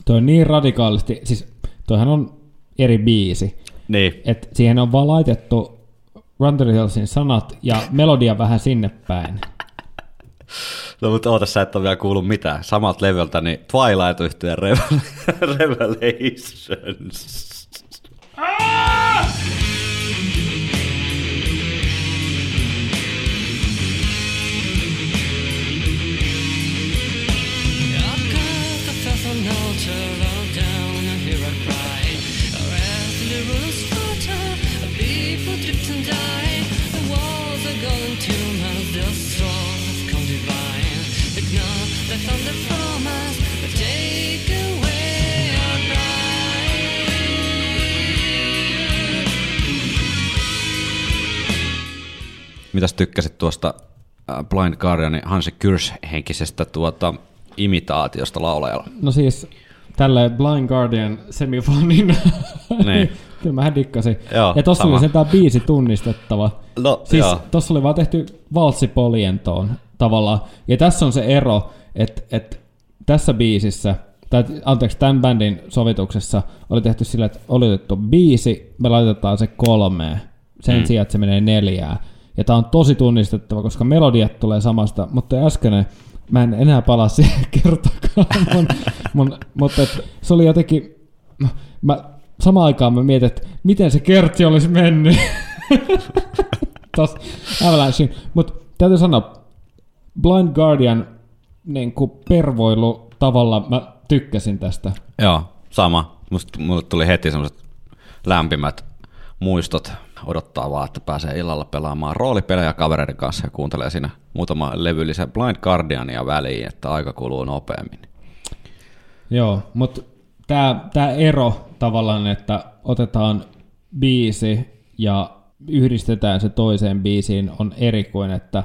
toi on niin radikaalisti, siis toihan on eri biisi, Niin. että siihen on vaan laitettu Run to the Hillsin sanat ja melodia vähän sinne päin. No mutta oota, sä et ole vielä kuullut mitään. Samalta levyltä, niin Twilight yhtyeen Revel- Revelations. in Mitäs tykkäsit tuosta äh, Blind Guardianin Hansi Kyrsch-henkisestä tuota, imitaatiosta laulajalla? No siis tälle Blind Guardian semifanin. Niin. Kyllä mä dikkasin. Joo, ja tossa sama. oli sentään biisi tunnistettava. No, siis joo. tossa oli vaan tehty valssi polientoon tavallaan. Ja tässä on se ero, että, että tässä biisissä, tai anteeksi, tämän bändin sovituksessa oli tehty sillä, että oli otettu biisi, me laitetaan se kolmeen, sen mm. sijaan, että se menee neljään. Ja tää on tosi tunnistettava, koska melodiat tulee samasta, mutta äskeinen, mä en enää palaa siihen kertakaan, mun, mun, mutta et, se oli jotenkin, mä, samaan aikaan mä mietin, että miten se kertsi olisi mennyt. Tos Avalanchein. Mutta täytyy sanoa, Blind Guardian niin kuin pervoilu tavalla mä tykkäsin tästä. Joo, sama. Musta, mulle tuli heti semmoiset lämpimät muistot odottaa vaan, että pääsee illalla pelaamaan roolipelejä kavereiden kanssa ja kuuntelee siinä muutama levyllisen Blind Guardiania väliin, että aika kuluu nopeammin. Joo, mutta tämä tää ero tavallaan, että otetaan biisi ja yhdistetään se toiseen biisiin on eri kuin, että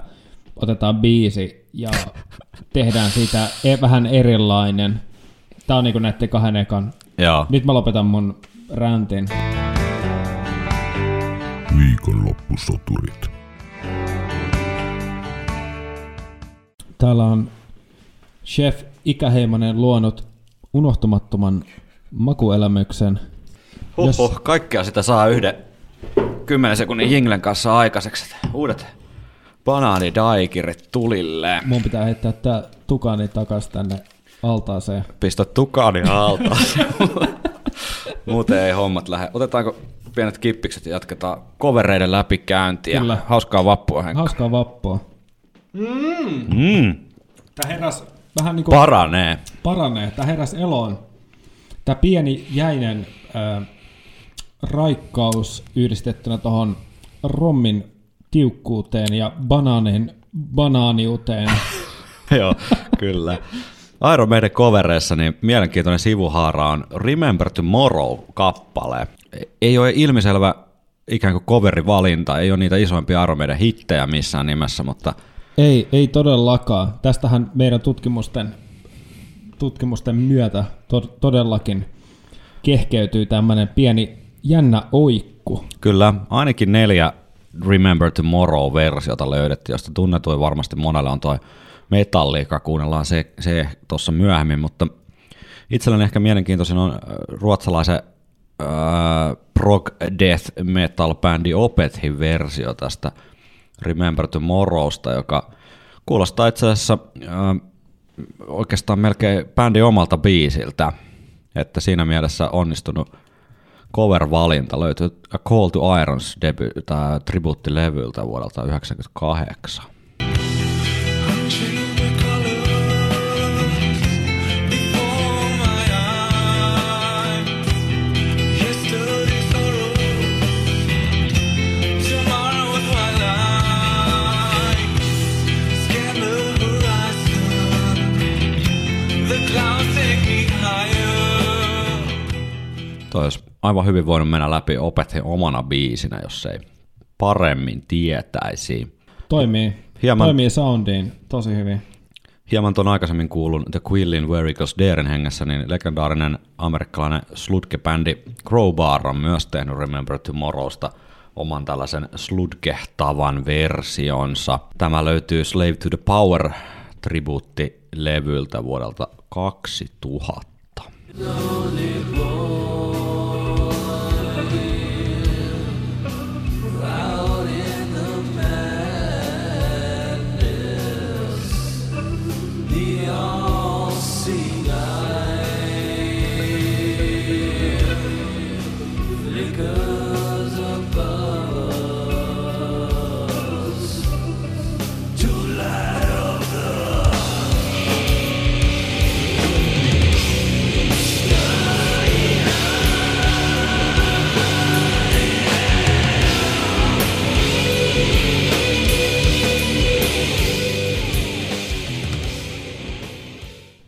otetaan biisi ja tehdään siitä e- vähän erilainen. Tämä on niinku näiden kahden ekan. Joo. Nyt mä lopetan mun räntin. Viikonloppusoturit. Täällä on chef Ikäheimonen luonut unohtumattoman makuelämyksen. Jos- Huhhuh, kaikkea sitä saa yhden 10 sekunnin jinglen kanssa aikaiseksi. Uudet banaanidaikirit tulille. Mun pitää heittää tää tukani takas tänne altaaseen. Pistä tukani alta. Muuten ei hommat lähde. Otetaanko pienet kippikset ja jatketaan kovereiden läpikäyntiä. Kyllä. Hauskaa vappua, Henkka. Hauskaa vappua. Mm, Tää heräs vähän niinku paranee. paranee. Tää heräs eloon. Tää pieni jäinen ää, raikkaus yhdistettynä tohon rommin tiukkuuteen ja banaanin banaaniuteen. Joo, kyllä. Iron Maiden covereissa niin mielenkiintoinen sivuhaara on Remember Tomorrow-kappale. Ei ole ilmiselvä ikään kuin coverivalinta, ei ole niitä isoimpia Iron Maiden hittejä missään nimessä, mutta Ei, ei todellakaan. Tästähän meidän tutkimusten, tutkimusten myötä to- todellakin kehkeytyy tämmöinen pieni jännä oikku. kyllä ainakin neljä Remember Tomorrow-versiota löydettiin, josta tunnetuin varmasti monelle on toi Metallica, kuunnellaan se, se tuossa myöhemmin, mutta itselleni ehkä mielenkiintoisin on äh, ruotsalaisen äh, prog death metal bändi Opethin versio tästä Remember Tomorrowsta, joka kuulostaa itse asiassa äh, oikeastaan melkein bändin omalta biisiltä, että siinä mielessä onnistunut cover-valinta löytyy A Call to Irons debut, tribuuttilevyltä vuodelta 1998. Toi olisi aivan hyvin voinut mennä läpi opetin omana biisinä, jos ei paremmin tietäisi. Toimii, Hieman- toimii soundiin tosi hyvin. Hieman tuon aikaisemmin kuulun The Quillin Where Eagles Darein hengessä, niin legendaarinen amerikkalainen sludge-bändi Crowbar on myös tehnyt Remember Tomorrowsta oman tällaisen sludge-tavan versionsa. Tämä löytyy Slave to the Power tribuuttilevyltä vuodelta 2000. To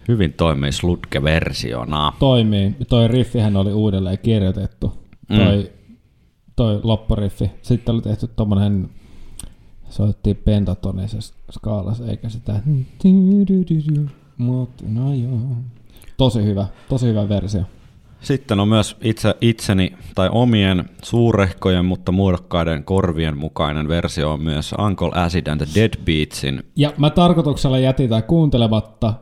Hyvin toimii Slutke-versiona. toimii. Toi riffihän oli uudelleen kirjoitettu. Toi, toi loppuriffi. Sitten oli tehty tommonen, soittiin pentatonisessa skaalassa, eikä sitä... Mut, no joo. Tosi hyvä, tosi hyvä versio. Sitten on myös itse itseni tai omien suurehkojen, mutta muodokkaiden korvien mukainen versio on myös Uncle Acid and the Deadbeatsin. Ja mä tarkoituksella jätin kuuntelematta,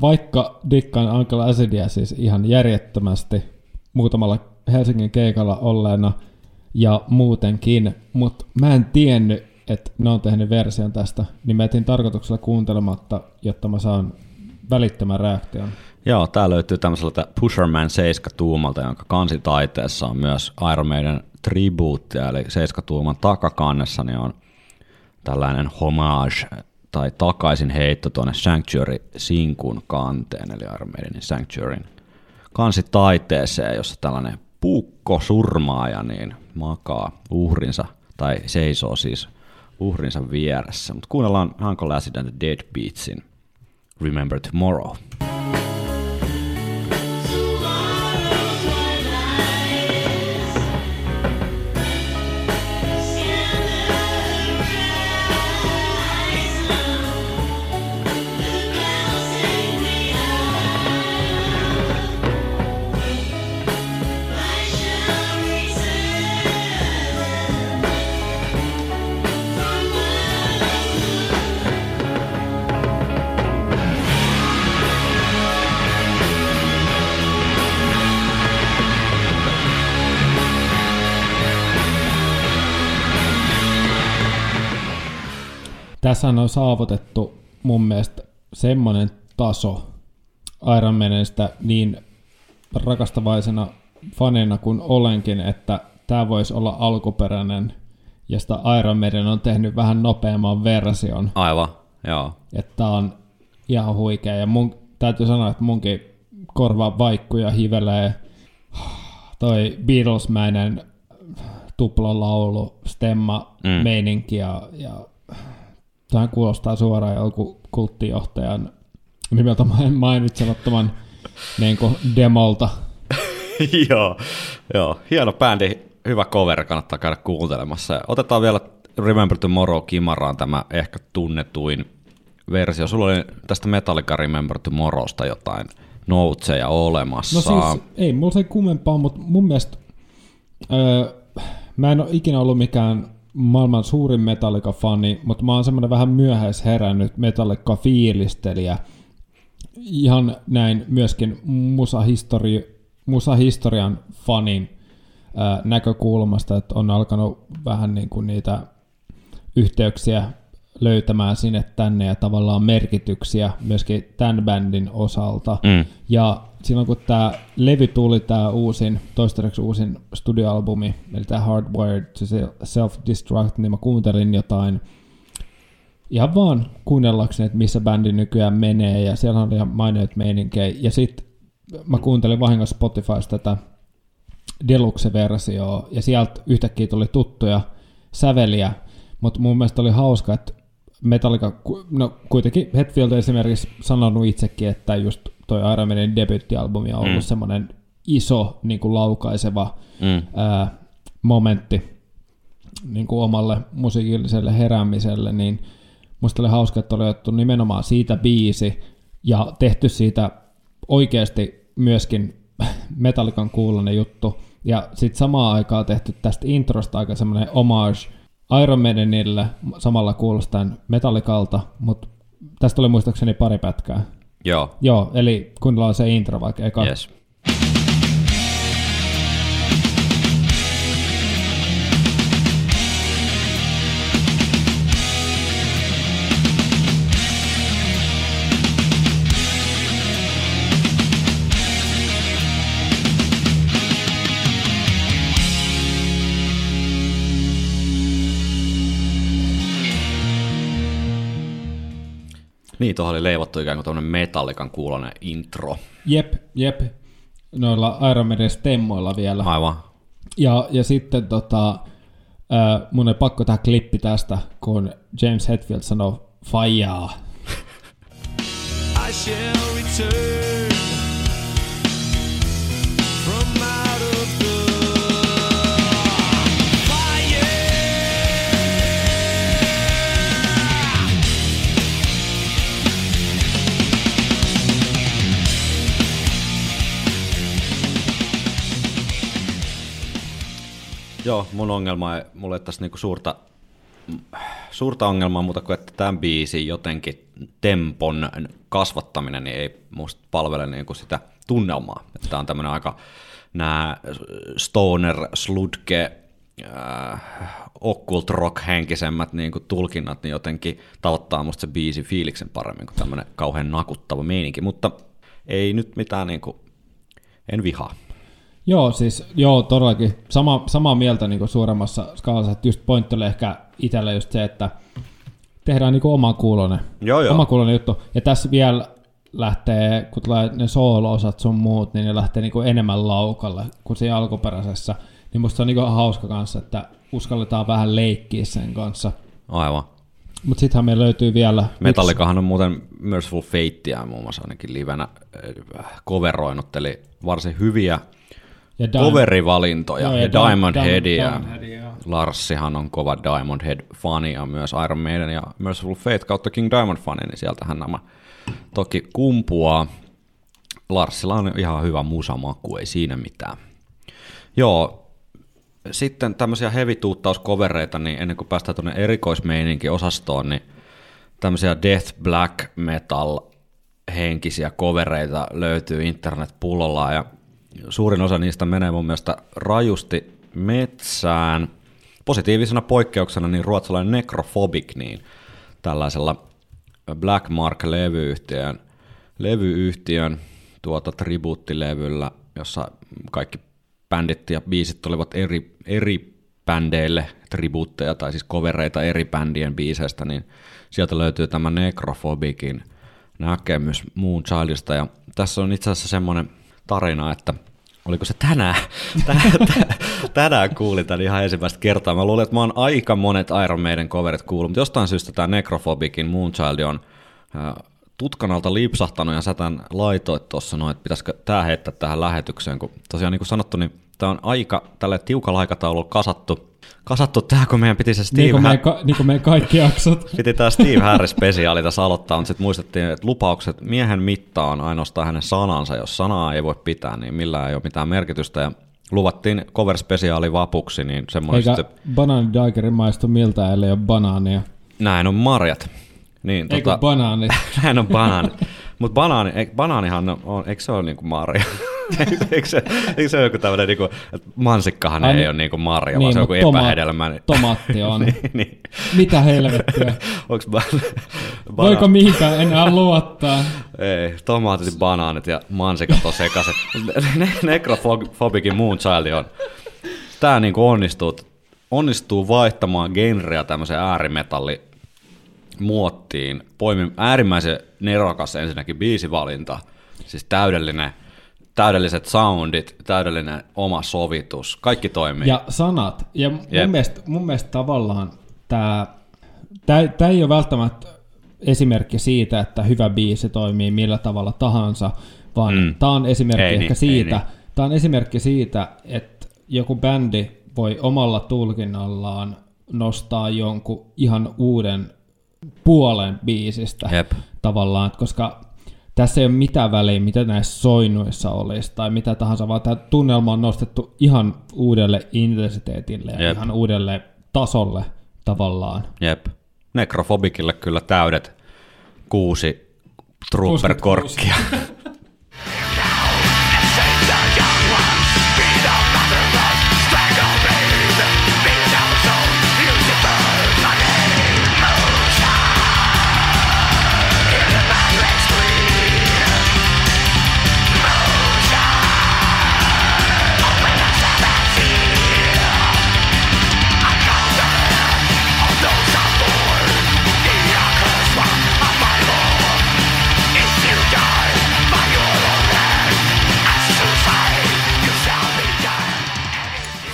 vaikka dikkaan Uncle Acidia siis ihan järjettömästi muutamalla Helsingin keikalla olleena ja muutenkin, mutta mä en tiennyt, että ne on tehnyt version tästä, niin mä jätin tarkoituksella kuuntelematta, jotta mä saan välittömän reaktion. Joo, tää löytyy tämmöiseltä Pusherman 7 tuumalta, jonka kansitaiteessa on myös Iron Maiden tribuuttia, eli 7 tuuman takakannessa niin on tällainen homage tai takaisin heitto tuonne Sanctuary-sinkun kanteen, eli Iron Maidenin Sanctuaryn kansitaiteeseen, jossa tällainen puukko surmaaja niin makaa uhrinsa, tai seisoo siis uhrinsa vieressä. Mutta kuunnellaan Uncle Acid and the Deadbeatsin Remember Tomorrow. Tässä on saavutettu mun mielestä semmoinen taso Iron Maidenistä niin rakastavaisena fanina kuin olenkin, että tämä voisi olla alkuperäinen, josta Iron Maiden on tehnyt vähän nopeamman version. Aivan, joo. Että tää on ihan huikea. Ja mun, täytyy sanoa, että munkin korva vaikkuja hivelee toi Beatles-mäinen tuplalaulu, stemma, Mm. mm. meininki ja, ja Tähän kuulostaa suoraan joku kulttijohtajan nimeltä main- mainitsemattoman niin kuin demolta. joo, joo, hieno bändi, hyvä cover, kannattaa käydä kuuntelemassa. Otetaan vielä Remember Tomorrow Kimaraan tämä ehkä tunnetuin versio. Sulla oli tästä Metallica Remember Tomorrowsta jotain noutseja olemassa. No siis ei mulla se kummempaa, mutta mun mielestä öö, mä en ole ikinä ollut mikään maailman suurin Metallica-fani, mutta mä oon semmoinen vähän myöhäisherännyt Metallica-fiilistelijä. Ihan näin myöskin musahistori- musahistorian fanin näkökulmasta, että on alkanut vähän niin kuin niitä yhteyksiä löytämään sinne tänne ja tavallaan merkityksiä myöskin tämän bändin osalta. Mm. Ja silloin kun tämä levy tuli, tämä uusin, toistaiseksi uusin studioalbumi, eli tämä Hardwired to Self-Destruct, niin mä kuuntelin jotain ihan vaan kuunnellakseni, että missä bändi nykyään menee, ja siellä on ihan maineet meininkejä. Ja sitten mä kuuntelin vahingossa Spotifysta tätä Deluxe-versioa, ja sieltä yhtäkkiä tuli tuttuja säveliä, mutta mun mielestä oli hauska, että Metallica, no kuitenkin Hetfield esimerkiksi sanonut itsekin, että just toi Iron Maiden debyttialbumi on ollut mm. semmoinen iso niin kuin laukaiseva Mm. ää, momentti niin kuin omalle musiikilliselle heräämiselle, niin musta oli hauska, että oli otettu nimenomaan siitä biisi ja tehty siitä oikeasti myöskin Metallican kuulonen juttu. Ja sitten samaan aikaan tehty tästä introsta aika semmoinen homage Iron Maidenille, samalla kuulostaen Metallicalta, mutta tästä oli muistaakseni pari pätkää. Joo, Joo, eli kuunnellaan se intro vaikka eka. yes. Niin, tuohon oli leivottu ikään kuin tämmöinen metallikan kuulonen intro. Jep, jep. Noilla Iron Maiden stemmoilla vielä. Aivan. Ja, ja sitten tota, äh, mun ei pakko tehdä klippi tästä, kun James Hetfield sanoo faijaa. I shall return Joo, mun ongelma ei, mulla ei tässä niinku suurta, suurta ongelmaa muuta kuin, että tämän biisin jotenkin tempon kasvattaminen niin ei musta palvele niinku sitä tunnelmaa. Tämä on tämmöinen aika nämä stoner, sludge, äh, occult rock henkisemmät niin kuin tulkinnat, niin jotenkin tavoittaa musta se biisi fiiliksen paremmin kuin tämmöinen kauhean nakuttava meininki, mutta ei nyt mitään niin kuin, en vihaa. Joo, siis joo, todellakin sama, samaa mieltä niin kuin suuremmassa skaalassa, että just pointti oli ehkä itselle just se, että tehdään niin oma kuulonen, Joo, joo. oma kuulonen juttu. Ja tässä vielä lähtee, kun tulee ne soolo-osat sun muut, niin ne lähtee niin kuin enemmän laukalle kuin siinä alkuperäisessä. Niin musta se on niin kuin hauska kanssa, että uskalletaan vähän leikkiä sen kanssa. Aivan. Mutta sittenhän meillä löytyy vielä... Metallikahan on muuten Merciful Fateia muun muassa ainakin livenä äh, coveroinut, eli varsin hyviä Ja Dim- coverivalintoja, Joo, ja, ja Diamond Dim- Headia. Diamond Headia. Larssihan on kova Diamond Head-fani ja myös Iron Maiden ja Merciful Fate kautta King Diamond-fani, niin sieltähän nämä toki kumpuaa. Larssilla on ihan hyvä musamaku, ei siinä mitään. Joo, sitten tämmöisiä hevituuttauskovereita, niin ennen kuin päästään tuonne erikoismeininkin osastoon, niin tämmöisiä death black metal henkisiä kovereita löytyy internetpullolla ja suurin osa niistä menee mun mielestä rajusti metsään. Positiivisena poikkeuksena niin ruotsalainen Necrophobic, niin tällaisella Black Mark-levyyhtiön, levyyhtiön tuota tribuuttilevyllä, jossa kaikki bändit ja biisit olivat eri, eri bändeille tribuutteja tai siis kovereita eri bändien biiseistä, niin sieltä löytyy tämä Necrophobicin näkemys Moon Childista. Ja tässä on itse asiassa semmoinen tarina, että oliko se tänään, tänään, tänään kuulin tämän ihan ensimmäistä kertaa. Mä luulen, että mä oon aika monet Iron Maiden coverit kuullut, mutta jostain syystä tämä Necrophobicin Moonchild on äh, tutkan alta lipsahtanut ja sä tämän laitoit tuossa noin, että pitäisikö tämä heittää tähän lähetykseen, kun tosiaan niin kuin sanottu, niin tämä on aika tälle tiukalla aikataululla kasattu, kasattu tämä, kun meidän piti se Steve Niin kuin, meidän, ka- niin kuin meidän kaikki jaksot. Piti tämä Steve Harris-spesiaali tässä aloittaa, mutta sitten muistettiin, että lupaukset miehen mitta on ainoastaan hänen sanansa. Jos sanaa ei voi pitää, niin millään ei ole mitään merkitystä. Ja luvattiin cover-spesiaali vapuksi, niin semmoinen Eikä sitten, banaani daikeri maistu miltä, ellei ole banaania. näin on marjat. Niin, Eikö banaanit? näin on banaani. Mutta banaani, banaanihan on, on, eikö se ole niinku marja? Eikö, se, eikö se ole joku tämmöinen, niinku, että mansikkahan Ai ei niin- ole niinku marja, niin, vaan se on joku toma- epähedelmä. niin- tomaatti on. niin, niin. Mitä helvettiä? Onks ban- Voiko mihinkään enää luottaa? Ei, tomaatit, banaanit ja mansikat on sekaisin. Ne- Necrophobikin Moonchild on. Tää niinku onnistuu, onnistuu vaihtamaan genreä tämmöiseen äärimetalli muottiin. Poimin äärimmäisen nerokas ensinnäkin biisivalinta, siis täydellinen, täydelliset soundit, täydellinen oma sovitus, kaikki toimii. Ja sanat. Ja mun, Jep. mielestä, mun mielestä tavallaan tämä tää ei ole välttämättä esimerkki siitä, että hyvä biisi toimii millä tavalla tahansa, vaan Mm. tämä on esimerkki Ei ehkä niin, siitä, niin. tämä on esimerkki siitä, että joku bändi voi omalla tulkinnallaan nostaa jonkun ihan uuden puolen biisistä Jep. tavallaan, koska tässä ei ole mitään väliä, mitä näissä soinnuissa olisi tai mitä tahansa, vaan tämä tunnelma on nostettu ihan uudelle intensiteetille ja Jep. ihan uudelle tasolle tavallaan. Jep. Necrophobicille kyllä täydet kuusi trooper-korkkia.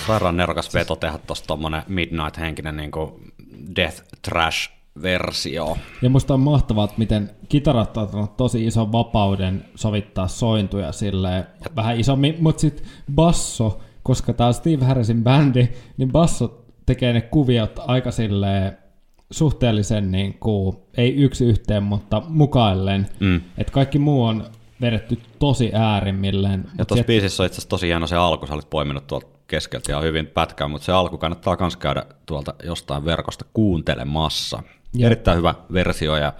Sairaan nerokas veto tehdä tuosta tommonen Midnight-henkinen niinku death trash versio. Ja musta on mahtavaa, että miten kitarat on ottanut tosi ison vapauden sovittaa sointuja silleen vähän isommin, mutta sitten basso, koska tää on Steve Harrisin bändi, niin basso tekee ne kuviot aika silleen suhteellisen niin kuin, ei yksi yhteen, mutta mukaillen. Mm. Että kaikki muu on vedetty tosi äärimmilleen. Ja tuossa biisissä on itse asiassa tosi hieno se alku, sä olit poiminut tuolta keskeltä ja hyvin pätkää, mutta se alku kannattaa myös käydä tuolta jostain verkosta kuuntelemassa. Jep. Erittäin hyvä versio ja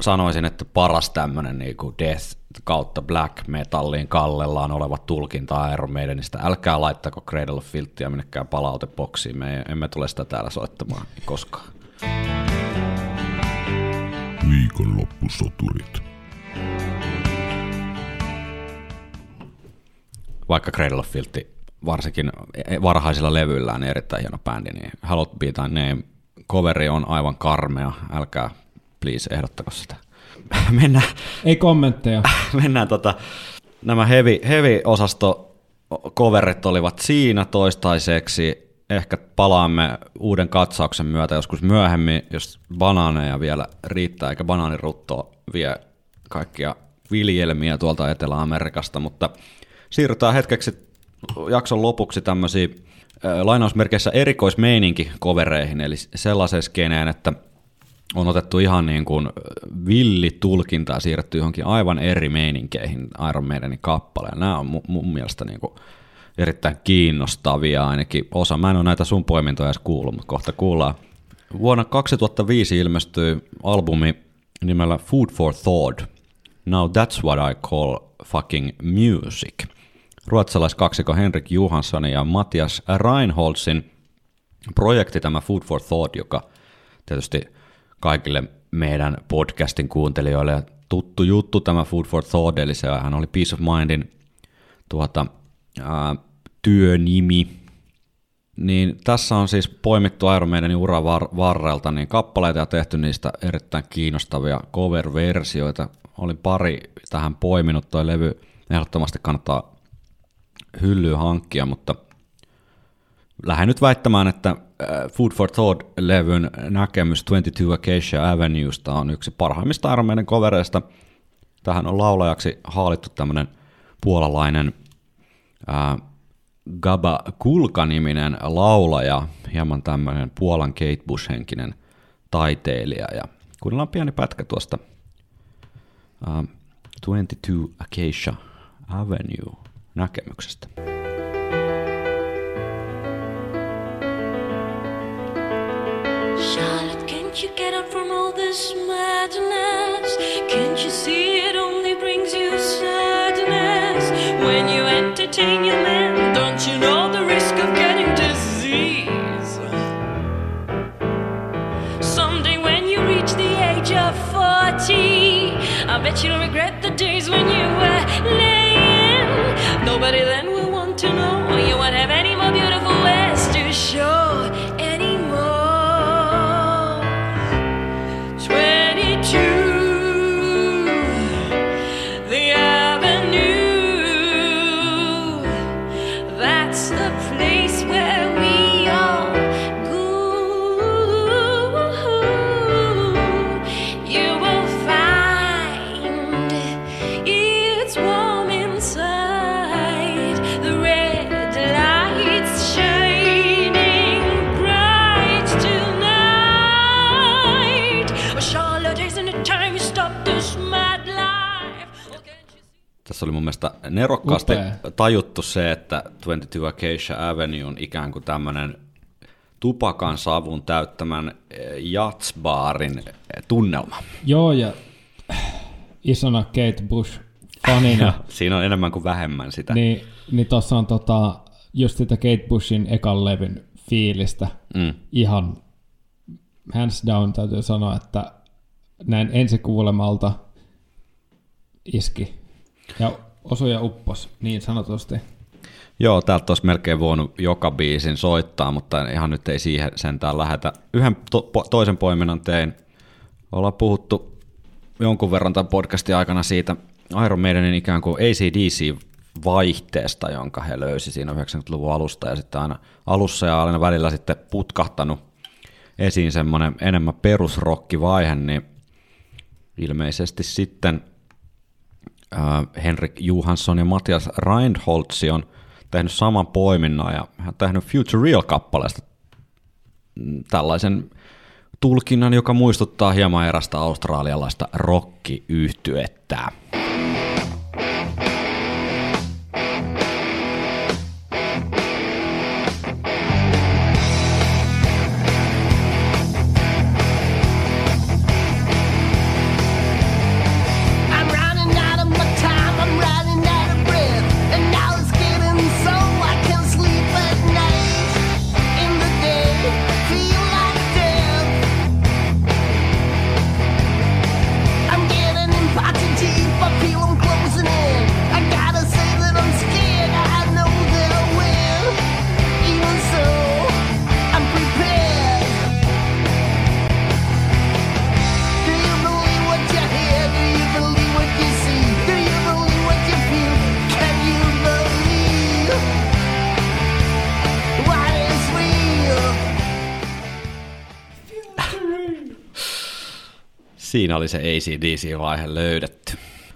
sanoisin, että paras tämmöinen niin kuin death kautta black metalliin kallellaan oleva tulkinta Iron Maidenistä. Älkää laittako Cradle of Filthia minnekään palautepoksiin, me emme tule sitä täällä soittamaan koskaan. Viikonloppusoturit. Vaikka Cradle of Filth varsinkin varhaisilla levyillään niin erittäin hieno bändi, niin Hallowed Be Thy Name coveri on aivan karmea, älkää please ehdottako sitä. Mennään, Ei kommentteja. mennään tota, nämä heavy, heavy osasto coverit olivat siinä toistaiseksi. Ehkä palaamme uuden katsauksen myötä joskus myöhemmin, jos banaaneja vielä riittää, eikä banaanirutto vie kaikkia viljelmiä tuolta Etelä-Amerikasta, mutta siirrytään hetkeksi jakson lopuksi tämmöisiin äh, lainausmerkeissä erikoismeininki kovereihin, eli sellaiseen skeneen, että on otettu ihan niin kuin villi tulkinta ja siirretty johonkin aivan eri meininkeihin Iron Maidenin kappaleen. Nämä on mu- mun mielestä niin kuin erittäin kiinnostavia ainakin osa. Mä en ole näitä sun poimintoja edes kuullut, mutta kohta kuullaan. Vuonna 2005 ilmestyi albumi nimellä Food for Thought. Now that's what I call fucking music. Ruotsalaiskaksikko Henrik Johansson ja Matias Reinholdsin projekti tämä Food for Thought, joka tietysti kaikille meidän podcastin kuuntelijoille tuttu juttu tämä Food for Thought, eli se hän oli Peace of Mindin tuota, ää, työnimi. Niin tässä on siis poimittu Iron Maidenin uran var- varrelta niin kappaleita ja tehty niistä erittäin kiinnostavia cover-versioita. Olin pari tähän poiminut, toi levy ehdottomasti kannattaa hyllyä hankkia, mutta lähden nyt väittämään, että äh, Food for Thought-levyn näkemys 22 Acacia Avenuesta on yksi parhaimmista Iron Maiden covereista. Tähän on laulajaksi haalittu tämmöinen puolalainen ää, Gaba Kulka-niminen laulaja, hieman tämmöinen Puolan Kate Bush-henkinen taiteilija. Ja kuunnellaan pieni pätkä tuosta ää, 22 Acacia Avenue näkemyksestä. Charlotte, can't you get up from all this madness? Can't you see it only brings you sadness? When you entertain your man, don't you know the risk of getting disease? Someday when you reach the age of 40, I bet you'll regret Nobody then Tässä oli mun mielestä nerokkaasti Upea. tajuttu se, että 22 Acacia Avenue on ikään kuin tämmöinen tupakan savun täyttämän eh, jatsbaarin eh, tunnelma. Joo, ja isona Kate Bush fanina, Siinä on enemmän kuin vähemmän sitä. niin, niin tuossa on tota, just sitä Kate Bushin ekan levyn fiilistä. Mm. Ihan hands down täytyy sanoa, että näin ensikuulemalta iski. Ja osui ja uppos, niin sanotusti. Joo, täältä olisi melkein voinut joka biisin soittaa, mutta ihan nyt ei siihen sentään lähetä. Yhden to- po- toisen poiminnan tein. Ollaan puhuttu jonkun verran tämän podcastin aikana siitä Iron Maidenin ikään kuin ACDC-vaihteesta, jonka he löysi siinä 90-luvun alusta ja sitten aina alussa ja aina välillä sitten putkahtanut esiin semmoinen enemmän perusrokkivaihe, niin ilmeisesti sitten äh, Henrik Johansson ja Matias Reinholtz on tehnyt saman poiminnan ja hän on tehnyt Future Real-kappaleesta tällaisen tulkinnan, joka muistuttaa hieman erästä australialaista rockiyhtyettä. Siinä oli se ACDC-vaihe löydetty.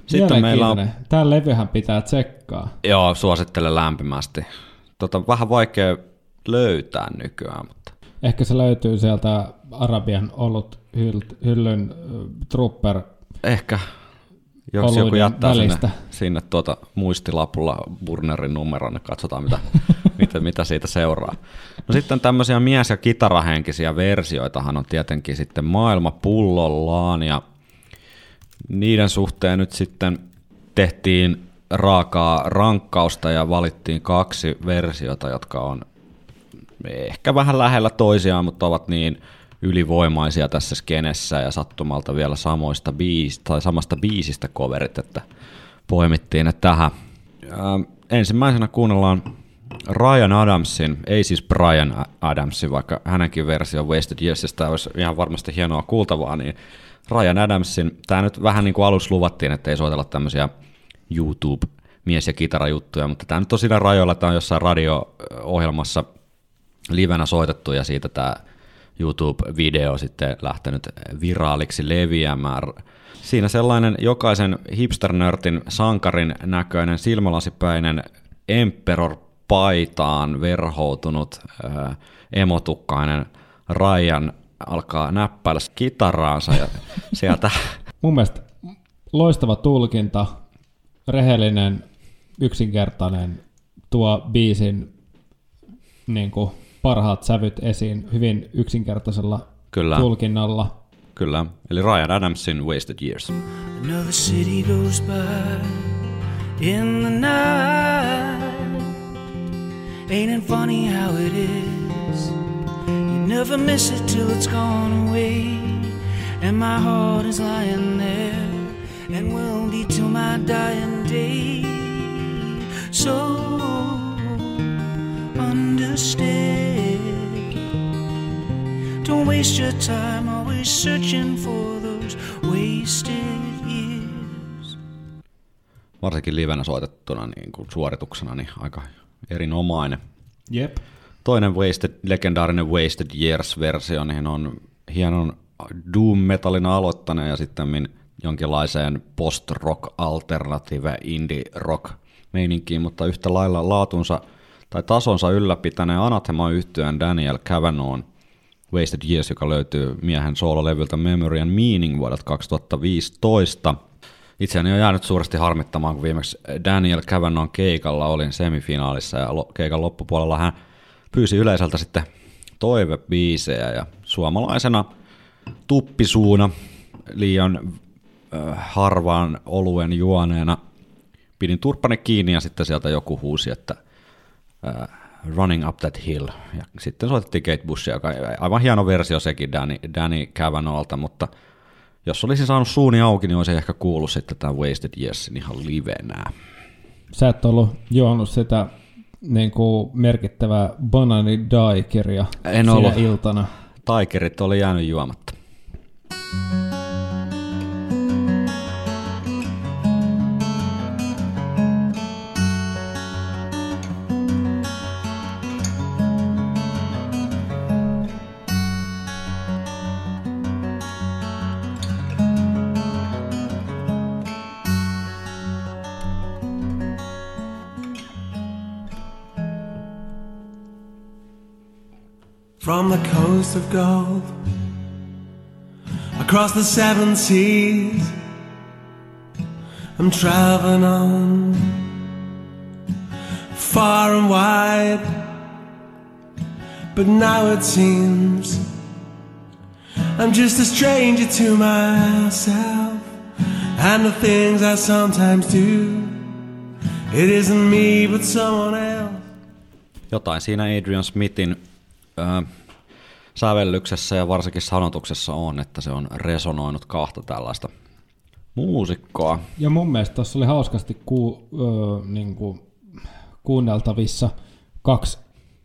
Sitten meillä on. Tää levyhän pitää tsekkaa. joo, suosittelen lämpimästi. Tota, vähän vaikea löytää nykyään, mutta Ehkä se löytyy sieltä Arabian ollut hyl- hyllyn äh, trooper. ehkä jos joku jättää sinne, välistä. sinne tuota muistilapulla Burnerin numeron, niin katsotaan mitä, mitä, mitä siitä seuraa. No sitten tämmöisiä mies- ja kitarahenkisiä versioitahan on tietenkin sitten maailma pullollaan ja niiden suhteen nyt sitten tehtiin raakaa rankkausta ja valittiin kaksi versiota, jotka on ehkä vähän lähellä toisiaan, mutta ovat niin ylivoimaisia tässä skenessä ja sattumalta vielä samoista biis, tai samasta biisistä coverit, että poimittiin ne tähän. Ähm, ensimmäisenä kuunnellaan Ryan Adamsin, ei siis Brian Adamsin, vaikka hänenkin versio Wasted Yearsista olisi ihan varmasti hienoa kuultavaa, niin Ryan Adamsin, tämä nyt vähän niin kuin alussa luvattiin, että ei soitella tämmöisiä YouTube mies- ja kitarajuttuja, mutta tämä nyt on siinä rajoilla, tämä on jossain radio-ohjelmassa livenä soitettu ja siitä tämä YouTube-video sitten lähtenyt viraaliksi leviämään. Siinä sellainen jokaisen hipsternörtin sankarin näköinen silmälasipäinen Emperor paitaan verhoutunut ää, emotukkainen Ryan alkaa näppäillä kitaraansa ja sieltä Mun mielestä loistava tulkinta, rehellinen, yksinkertainen, tuo biisin niin kuin, parhaat sävyt esiin hyvin yksinkertaisella Kyllä. tulkinnalla. Kyllä, eli Ryan Adamsin Wasted Years. Another city goes by in the night. Ain't it funny how it is? You never miss it till it's gone away. And my heart is lying there and will be till my dying day. So understand. Don't waste your time always searching for those wasted years. Varsinkin livenä soitettuna niin kuin suorituksena niin aika erinomainen. Jep. Toinen Wasted, legendaarinen Wasted Years-versio niin on hienon doom metallin aloittaneen ja sitten jonkinlaiseen post-rock alternative indie rock meininkiin, mutta yhtä lailla laatunsa tai tasonsa ylläpitäneen Anathema yhtyön Daniel Cavanaugh Wasted Years, joka löytyy miehen soololevyltä Memory and Meaning vuodelta 2015. Itseäni on jäänyt suuresti harmittamaan, kun viimeksi Daniel Cavanaugh keikalla olin semifinaalissa ja keikan loppupuolella hän pyysi yleisöltä sitten toivebiisejä ja suomalaisena tuppisuuna liian äh, harvaan oluen juoneena pidin turppani kiinni ja sitten sieltä joku huusi, että Running Up That Hill. Ja sitten soitettiin Kate Bushia, joka aivan hieno versio sekin Danny, Danny Cavanaghalta, mutta jos olisi saanut suuni auki, niin olisi ehkä kuullut sitten tämän Wasted Yearsin ihan livenä. Sä et ollut juonut sitä niin kuin merkittävää Banani Die-kirja En ollut. iltana. Taikerit oli jäänyt juomatta. From the coast of gold across the seven seas, I'm traveling on far and wide. But now it seems I'm just a stranger to myself and the things I sometimes do. It isn't me, but someone else. Jotain siinä Adrian Smithin ö, sävellyksessä ja varsinkin sanotuksessa on, että se on resonoinut kahta tällaista muusikkoa. Ja mun mielestä tuossa oli hauskasti ku, ö, niin kuin kuunneltavissa kaksi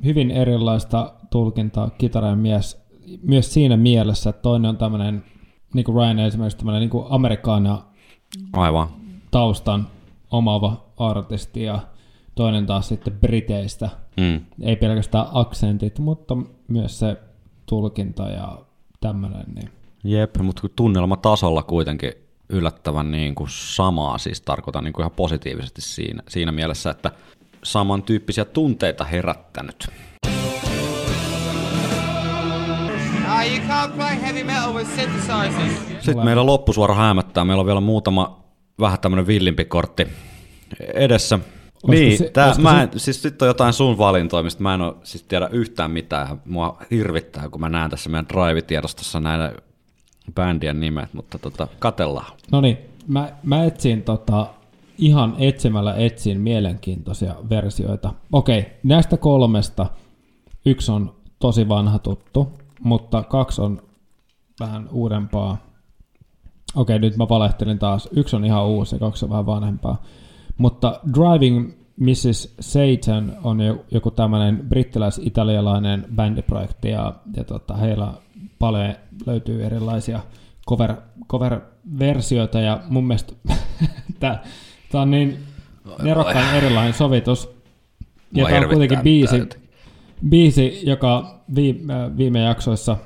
hyvin erilaista tulkintaa kitaran mies, myös siinä mielessä, että toinen on tämmöinen, niin kuin Ryan esimerkiksi tämmöinen niin amerikaana Aivan. taustan omaava artisti ja toinen taas sitten Briteistä. Mm. Ei pelkästään aksentit, mutta myös se tulkinta ja tämmöinen. Niin. Jep, mutta tunnelmatasolla kuitenkin yllättävän niin kuin samaa, siis tarkoitan niin kuin ihan positiivisesti siinä, siinä mielessä, että samantyyppisiä tunteita herättänyt. Ah. Sitten meillä loppusuora häämättää. Meillä on vielä muutama vähän tämmönen villimpi kortti edessä. Niin, se- tää, mä se- en, siis nyt on jotain sun valintoja, mistä mä en ole siis tiedä yhtään mitään. Mua hirvittää, kun mä näen tässä meidän Drive-tiedostossa näitä bändien nimet, mutta tota, katellaan. No niin, mä, mä etsin tota, ihan etsimällä etsin mielenkiintoisia versioita. Okei, näistä kolmesta yksi on tosi vanha tuttu, mutta kaksi on vähän uudempaa. Okei, nyt mä valehtelin taas. Yksi on ihan uusi ja kaksi on vähän vanhempaa. Mutta Driving Mrs. Satan on jo- joku tämmöinen brittiläis-italialainen bändiprojekti ja, ja tota, heillä paljon löytyy erilaisia cover, cover-versioita ja mun mielestä tämä on niin nerokkaan erilainen sovitus. Ja tämä on kuitenkin biisi, biisi, joka viime, viime jaksoissa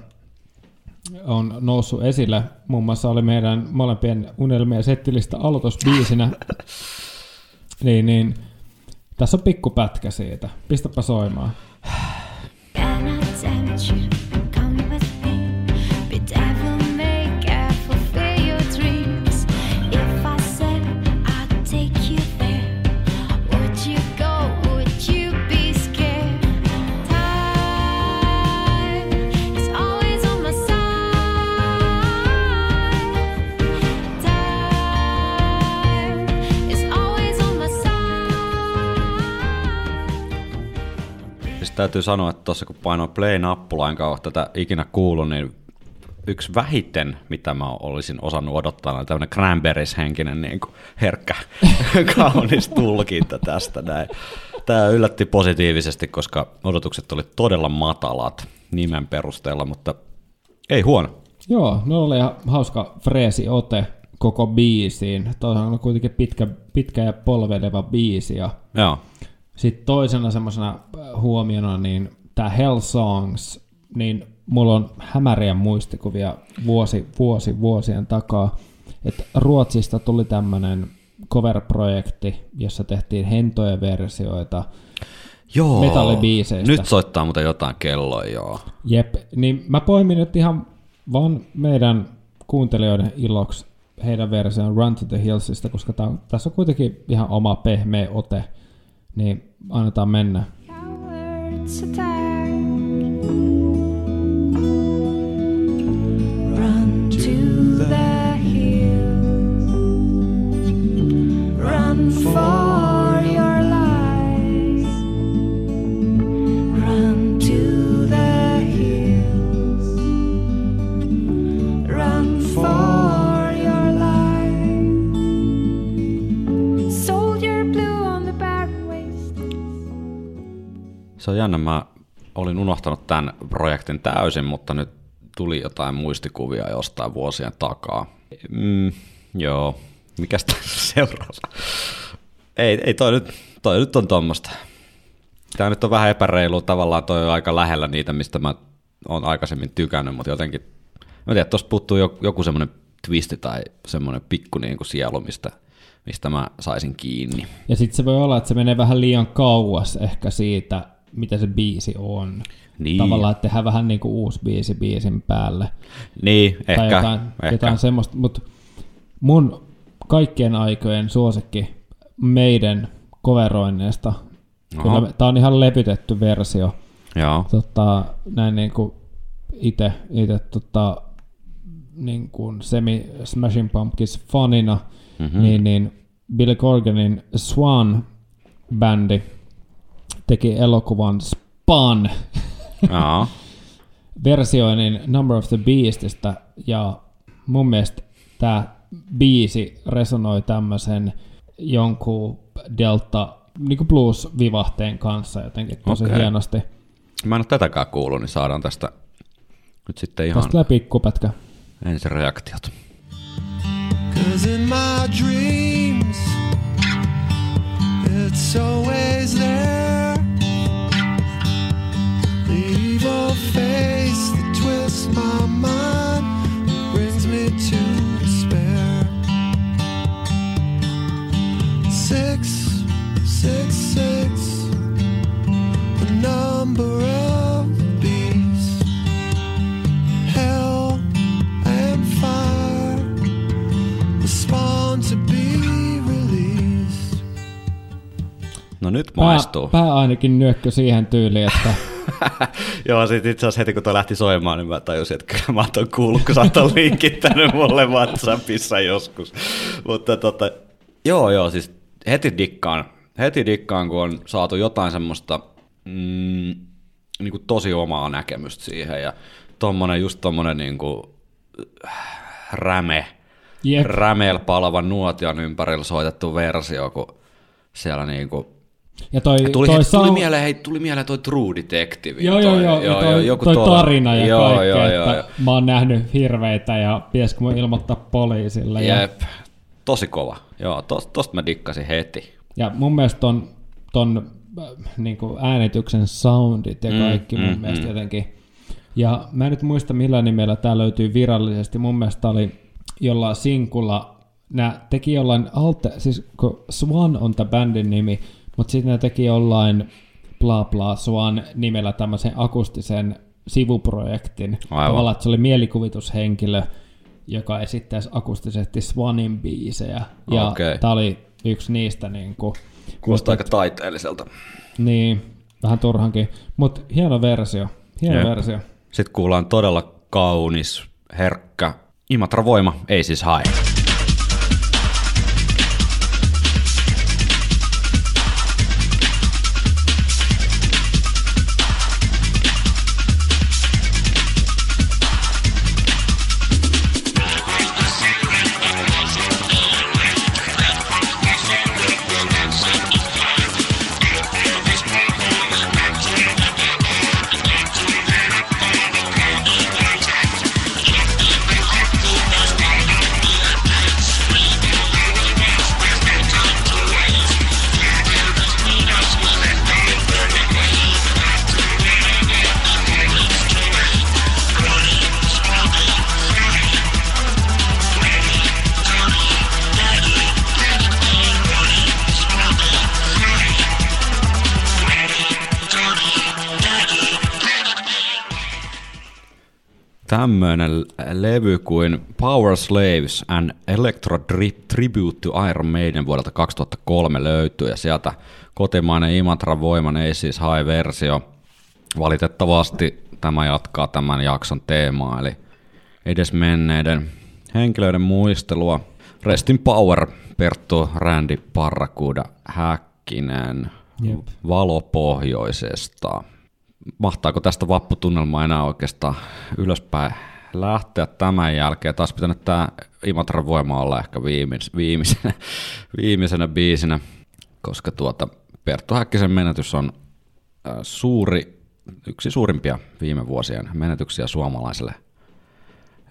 on noussut esille. Muun muassa oli meidän molempien unelmien settilistä aloitusbiisinä. niin, niin. Tässä on pikku pätkä siitä. Pistäpä soimaan. Täytyy sanoa, että tuossa kun painoin play-nappulaa, enkä ole tätä ikinä kuullut, niin yksi vähiten, mitä mä olisin osannut odottaa, on tämmöinen cranberries-henkinen niin kuin herkkä, kaunis tulkinta tästä näin. Tämä yllätti positiivisesti, koska odotukset oli todella matalat nimen perusteella, mutta ei huono. Joo, no oli ihan hauska freesi ote koko biisiin. Toisaalta on kuitenkin pitkä, pitkä ja polveleva biisi. Ja Joo. Sitten toisena semmoisena huomiona, niin tämä Hell Songs, niin mulla on hämäriä muistikuvia vuosi, vuosi, vuosien takaa, että Ruotsista tuli tämmöinen cover-projekti, jossa tehtiin hentoja versioita Joo. metallibiiseistä. Nyt soittaa muuten jotain kelloa, joo. Jep, niin mä poimin nyt ihan vaan meidän kuuntelijoiden iloksi heidän version Run to the Hillsista, koska tää tässä on kuitenkin ihan oma pehmeä ote, niin annetaan mennä. Run for Se on jännä, mä olin unohtanut tämän projektin täysin, mutta nyt tuli jotain muistikuvia jostain vuosien takaa. Mm, joo, tässä seuraus? Ei, ei toi, nyt, toi nyt on tuommoista. Tämä nyt on vähän epäreilu, tavallaan toi on aika lähellä niitä, mistä mä oon aikaisemmin tykännyt, mutta jotenkin, mä tiedän, tuossa puuttuu jo- joku semmoinen twisti tai semmoinen pikku niin kuin sielu, mistä, mistä mä saisin kiinni. Ja sitten se voi olla, että se menee vähän liian kauas ehkä siitä, mitä se biisi on. Niin. Tavallaan, että tehdään vähän niin kuin uusi biisi biisin päälle. Niin, tai ehkä, jotain, ehkä. jotain semmoista, mutta mun kaikkien aikojen suosikki meidän coveroinneista, kyllä tämä on ihan levytetty versio, Joo. tota, näin niin kuin itse, itse tota, niin kuin semi Smashing Pumpkins fanina, Mhm. niin, niin Billy Corganin Swan-bändi teki elokuvan Joo. versioinnin Number of the Beastistä, ja mun mielestä tämä biisi resonoi tämmöisen jonkun delta niin kuin blues-vivahteen kanssa jotenkin tosi Okei. hienosti. Mä en ole tätäkään kuullut, niin saadaan tästä nyt sitten ihan Tästä tulee pikkupätkä. ensireaktiot. Cause in my dreams, it's always there. Face that twists my mind brings me to despair. Six, six, six, the number of the beast. Hell and fire spawn to be released. No nyt Pää, maistuu. pää ainakin nyökkö siihen tyyliin, että Joo, sit itse asiassa heti kun toi lähti soimaan, niin mä tajusin, että kyllä mä oon kuullut, kun sä oot linkittänyt mulle WhatsAppissa joskus. Mutta tota, joo joo, siis heti dikkaan, heti dikkaan, kun on saatu jotain semmoista mm, niin kuin tosi omaa näkemystä siihen ja tommonen, just tommonen niin kuin, räme, Jep. rämeellä palavan nuotion ympärillä soitettu versio, kun siellä niin kuin, Ja toi, tuli, toi tuli, sound- mieleen, hei, tuli mieleen toi True Detective. Joo, joo, joo, ja toi, joku toi tarina ja joo, kaikkea, joo, että joo, joo. mä oon nähnyt hirveitä ja pitäisikö mun ilmoittaa poliisille. Ja, Jep, tosi kova. Joo, tosta, tosta mä dikkasin heti. ja mun mielestä ton, ton äh, niin äänityksen soundit ja Mm, kaikki mun mm, mielestä mm. jotenkin. Ja mä en nyt muista millä nimellä tää löytyy virallisesti. Mun mielestä oli jollain sinkulla. Nää teki jollain alte, siis kun Swan on tää bändin nimi, mutta sitten ne teki jollain bla bla Swan nimellä tämmöisen akustisen sivuprojektin. Aivan. Tavallaan, että se oli mielikuvitushenkilö, joka esittäisi akustisesti Swanin biisejä. Ja Okei. tää oli yksi niistä niin kuin, Kuulostaa aika taiteelliselta. niin, vähän turhankin, mutta hieno versio. Hieno Jep. versio. Sitten kuullaan todella kaunis, herkkä Imatra Voima, ei siis hae. Tämmöinen levy kuin Power Slaves and Electro Tribute to Iron Maiden vuodelta 2003 löytyy ja sieltä kotimainen Imatra Voiman ei siis hae versio. Valitettavasti tämä jatkaa tämän jakson teemaa, eli edes menneiden henkilöiden muistelua. Restin Power, Perttu, Randy, Parrakuda, Häkkinen, Jep. Valopohjoisesta. Mahtaako tästä vapputunnelmaa enää oikeastaan ylöspäin lähteä tämän jälkeen? Taas pitänyt tämä Imatran voima olla ehkä viimeis, viimeisenä, viimeisenä biisinä, koska tuota Perttu Häkkisen menetys on suuri, yksi suurimpia viime vuosien menetyksiä suomalaiselle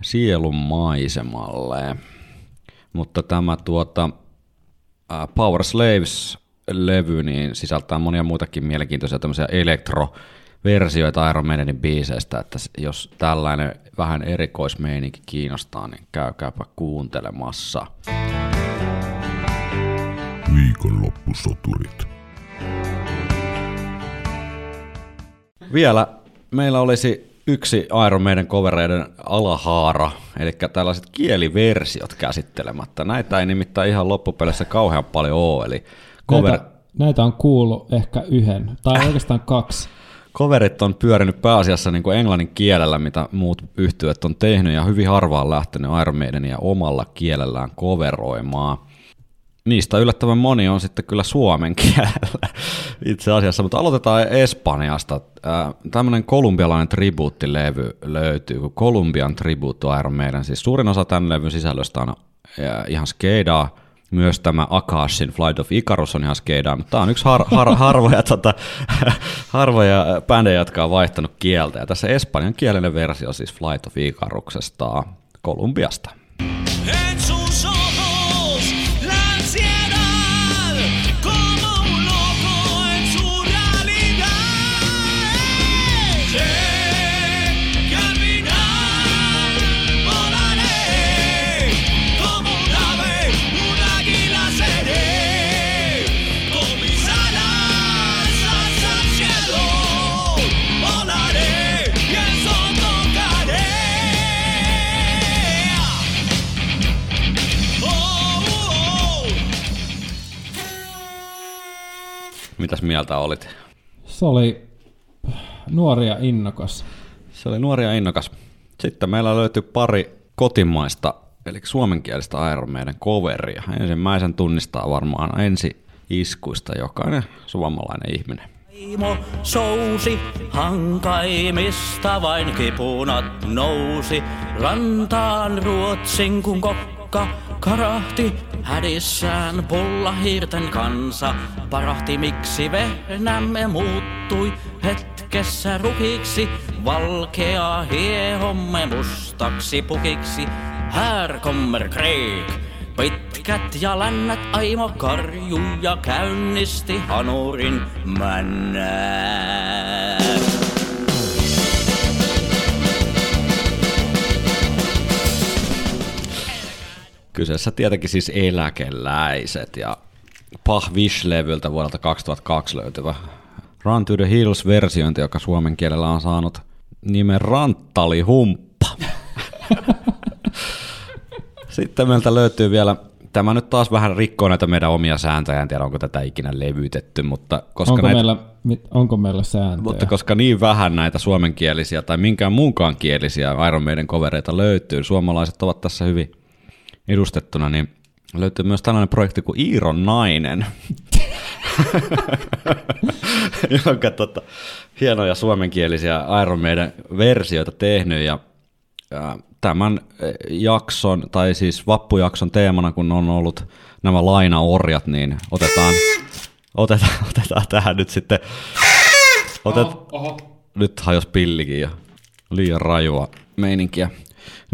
sielun maisemalle. Mutta tämä tuota, Power Slaves-levy niin sisältää monia muitakin mielenkiintoisia tämmöisiä elektroversioita Iron Maidenin biiseistä, että jos tällainen vähän erikoismeininki kiinnostaa, niin käykääpä kuuntelemassa. Viikonloppusoturit. Vielä meillä olisi yksi Iron Maiden covereiden alahaara, eli tällaiset kieliversiot käsittelemättä. Näitä ei nimittäin ihan loppupeleissä kauhean paljon ole, eli cover, Näitä, näitä on kuullut ehkä yhden, tai oikeastaan kaksi. Coverit on pyörinyt pääasiassa niin kuin englannin kielellä, mitä muut yhtyöt on tehnyt, ja hyvin harva on lähtenyt Iron Maidenia omalla kielellään coveroimaan. Niistä yllättävän moni on sitten kyllä suomen kielellä itse asiassa, mutta aloitetaan Espanjasta. Tämmöinen kolumbialainen tribuuttilevy löytyy, kun Columbian Tribute to Iron Maiden. Siis suurin osa tämän levyn sisällöstä on ihan skeidaa, myös tämä Akashin Flight of Icarus on ihan skeidaa, mutta tämä on yksi har, har, harvoja, tota, harvoja bändejä, jotka on vaihtanut kieltä. Ja tässä espanjan kielinen versio siis Flight of Icaruksesta Kolumbiasta. En Mitäs mieltä olit? Se oli nuori ja innokas. Se oli nuori ja innokas. Sitten meillä löytyi pari kotimaista, eli suomenkielistä Iron Maiden coveria. Ensimmäisen tunnistaa varmaan ensi iskuista jokainen suomalainen ihminen. Vaimo sousi, hankaimista vain kipunat nousi. Rantaan Ruotsin kun kokka karahti, hädissään pullahiirten kanssa. Parahti miksi vehnämme muuttui hetkessä rukiksi. Valkea hiehomme mustaksi pukiksi. Här kommer. Pitkät ja lännät aimo karju ja käynnisti hanurin männää. Kyseessä tietenkin siis eläkeläiset ja Pah Wish-levyltä vuodelta 2002 löytyvä Run to the Hills-versiointi, joka suomen kielellä on saanut nimen Ranttali Humppa. Sitten meiltä löytyy vielä, tämä nyt taas vähän rikkoo näitä meidän omia sääntöjä, en tiedä onko tätä ikinä levytetty, mutta koska, Onko näitä, meillä, onko meillä sääntöjä? mutta koska niin vähän näitä suomenkielisiä tai minkään muunkaan kielisiä Iron Maiden covereita löytyy, suomalaiset ovat tässä hyvin edustettuna, niin löytyy myös tällainen projekti kuin Iiron nainen, jonka tota, hienoja suomenkielisiä Iron Maiden versioita tehnyt ja ää, tämän jakson, tai siis vappujakson teemana, kun on ollut nämä lainaorjat, niin otetaan, otetaan, otetaan tähän nyt sitten, otet, Oho, oho. nyt hajos pillikin ja liian rajua meininkiä.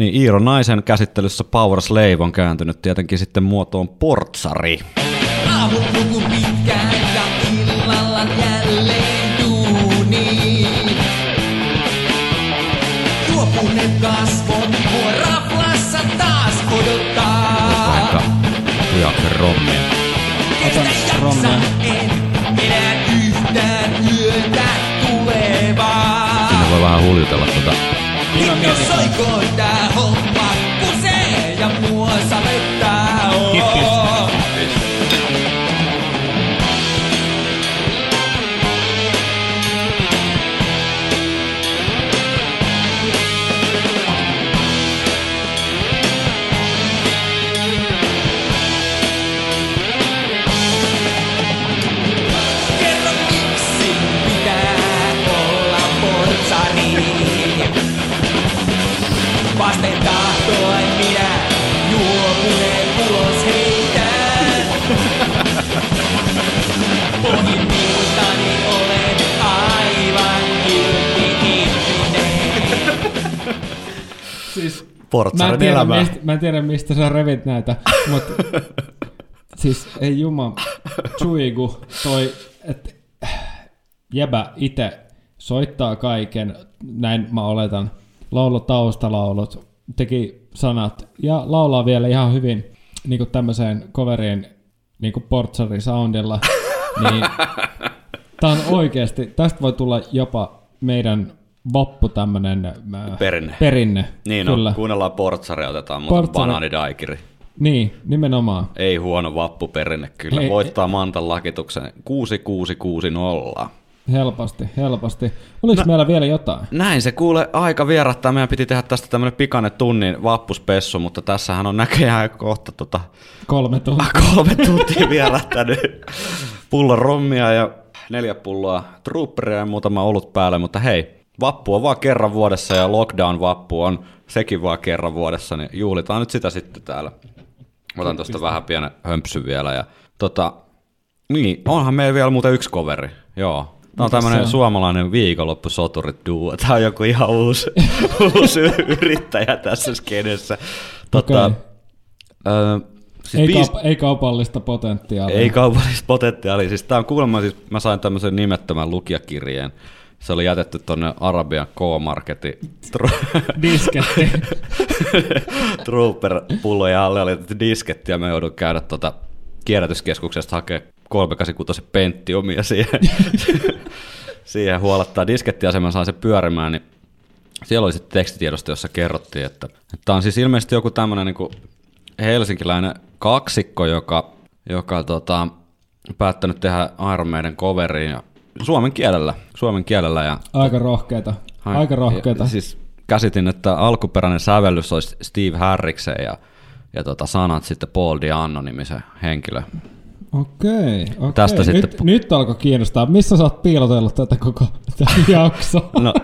Niin Iiro Naisen käsittelyssä Power Slave on kääntynyt tietenkin sitten muotoon portsari. Aamut nuku pitkään ja illalla jälleen duuniin. Tuopuneet kasvot mua raflassa taas odottaa. Vaikka tujaksen rommia. Kestä jaksa en enää yhtään yötä tulevaa. Sinne voi vähän huljutella tota. Nyt soikoon Portsarin mä en, tiedä, elämää. mistä, mä en tiedä, mistä sä revit näitä, mutta siis ei juma, Chuigu toi, että jäbä itse soittaa kaiken, näin mä oletan, laulu taustalaulut, teki sanat ja laulaa vielä ihan hyvin niin kuin tämmöiseen coveriin niin kuin portsari-soundilla, niin tää on oikeasti, tästä voi tulla jopa meidän vappu tämmönen äh, Perinne. perinne. Niin Kyllä. on, kuunnellaan portsaria, otetaan muuten Portsari. banaanidaikiri. Niin, nimenomaan. Ei huono vappuperinne kyllä. Ei- Voittaa Mantan lakituksen 6660. Helposti, helposti. Oliko No- meillä vielä jotain? Näin se kuule aika vierattaa. Meidän piti tehdä tästä tämmönen pikainen tunnin vappuspessu, mutta tässähän on näköjään kohta tota, Kolme tuntia. kolme tuntia vierähtänyt pullon rommia ja neljä pulloa trooperia ja muutama olut päälle, mutta hei, vappu on vaan kerran vuodessa ja lockdown-vappu on sekin vaan kerran vuodessa, niin juhlitaan nyt sitä sitten täällä. Otan tuosta vähän pienen hömpsyn vielä ja tota, niin, onhan meillä vielä muuten yksi coveri, joo. Tämä on tämmöinen suomalainen viikonloppusoturit duo. Tämä on joku ihan uusi, uusi yrittäjä tässä skenessä. Tota, Okei. ö, siis ei, biis- kaup- ei kaupallista potentiaalia. ei kaupallista potentiaalia. Siis tää on kuulemma, siis mä sain tämmöisen nimettömän lukijakirjeen. Se oli jätetty tonne Arabian K-Marketin tru- Disketti. Trooper-pullojen alle oli disketti ja mä joudun käydä tota kierrätyskeskuksesta hakea 386 Pentiumia siihen, siihen huolattaa diskettiaseman, sain se pyörimään, niin siellä oli sitten tekstitiedosto, jossa kerrottiin, että tämä on siis ilmeisesti joku tämmöinen niin helsinkiläinen kaksikko, joka, joka tota, päättänyt tehdä Iron Maiden coveriin ja suomen kielellä, suomen kielellä ja Aika rohkeita. Aika rohkeita. ja, siis käsitin, että alkuperäinen sävellys olisi Steve Harriksen ja, ja tota, sanat sitten Paul Dianno nimisen henkilö. Okei, okei. Tästä nyt, sitten- nyt alkoi kiinnostaa. Missä sä oot piilotellut tätä koko tätä jaksoa? No,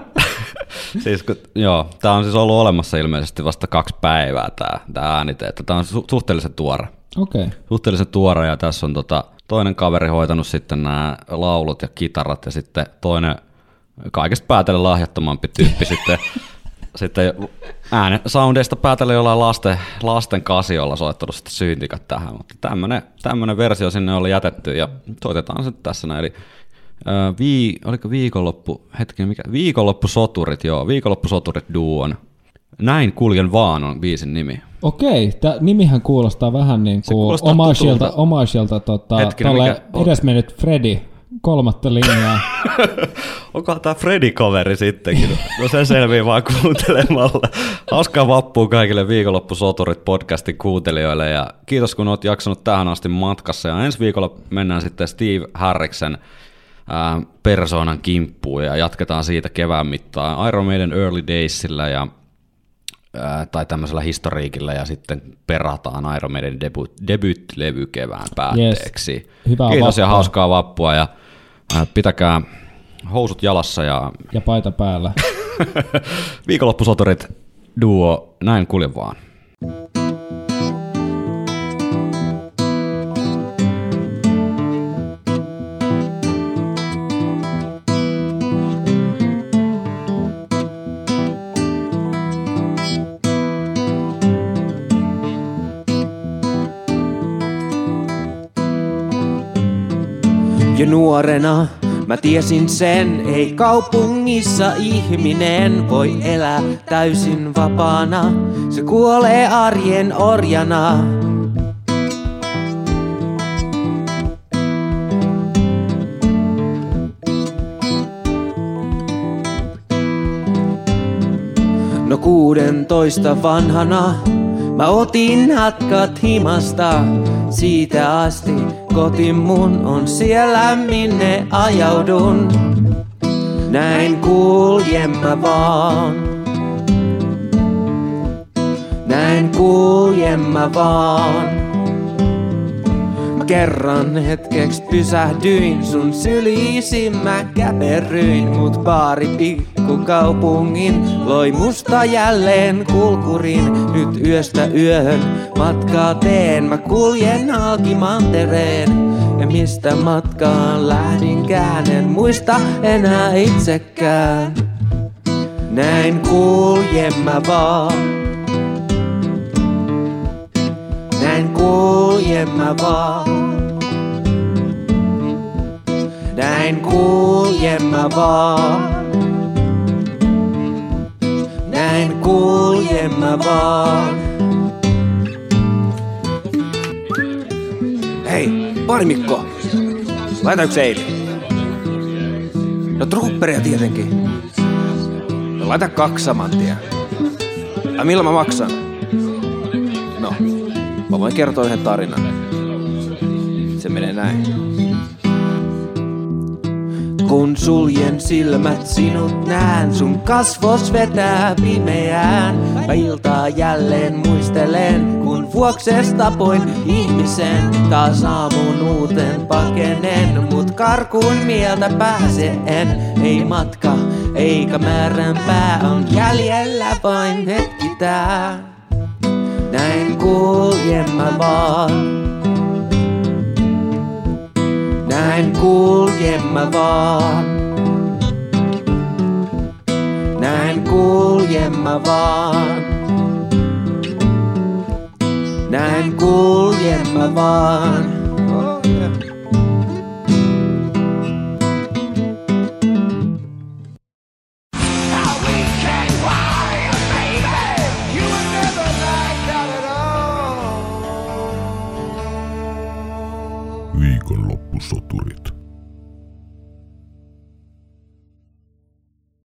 siis kun, joo, tämä on siis ollut olemassa ilmeisesti vasta kaksi päivää tämä, tämä äänite, että tämä on su- suhteellisen tuore. Okei. Suhteellisen tuore ja tässä on tota, toinen kaveri hoitanut sitten nämä laulut ja kitarat ja sitten toinen kaikesta päätellen lahjattomampi tyyppi sitten, sitten äänen soundeista päätellen jollain lasten, lasten kasiolla soittanut sitten syntikat tähän, mutta tämmönen, tämmönen versio sinne oli jätetty ja soitetaan se tässä näin. Eli vii, oliko viikonloppu, hetken, mikä, viikonloppusoturit, joo, viikonloppusoturit duon. Näin kuljen vaan on biisin nimi. Okei, tämä nimihän kuulostaa vähän niin kuin omaisilta, omaisilta tota, Hetkinen, tolle mikä on? edesmennyt Freddy kolmatta linjaa. Onkohan tämä Freddy-coveri sittenkin? No se selvii vaan kuuntelemalla. Hauskaa vappua kaikille viikonloppusoturit podcastin kuuntelijoille ja kiitos kun oot jaksanut tähän asti matkassa. Ja ensi viikolla mennään sitten Steve Harriksen ää, persoonan kimppuun ja jatketaan siitä kevään mittaan Iron Maiden Early Daysillä ja ää, tai tämmöisellä historiikilla ja sitten perataan Iron Maiden debut, debyyttilevy kevään päätteeksi. Yes. Hyvää Kiitos ja vappua. hauskaa vappua ja ää, pitäkää housut jalassa ja ja paita päällä. viikonloppusoturit duo, näin kulje vaan. Nuorena mä tiesin sen, ei kaupungissa ihminen voi elää täysin vapaana. Se kuolee arjen orjana. No kuudentoista vanhana mä otin hatkat himasta. Siitä asti koti mun on siellä minne ajaudun. Näin kuljen mä vaan. Näin kuljen mä vaan. Mä kerran hetkeksi pysähdyin sun syliisi mä käperryin mut baari pikkukaupungin loi musta jälleen kulkurin nyt yöstä yöhön matkaa teen mä kuljen halki mantereen ja mistä matkaan lähdinkään en muista enää itsekään näin kuljen mä vaan näin kuljen mä vaan. Näin kuljen mä vaan. Näin kuljen mä vaan. Hei, Parimikko! Laita yksi eilen. No trupperia tietenkin. No laita kaksi saman tien. Ja millä mä maksan? No, mä voin kertoa yhden tarinan. Se menee näin. Kun suljen silmät sinut näen, sun kasvos vetää pimeään. Mä iltaa jälleen muistelen, kun vuoksesta poin ihmisen. Taas aamun uuten pakenen, mut karkuun mieltä pääse en. Ei matka, eikä määrän pää on jäljellä vain hetki tää. Näin kuljen mä vaan. Näin kuljen mä vaan. Näin kuljen mä vaan. Näin kuljen mä vaan. Viikonloppusoturit.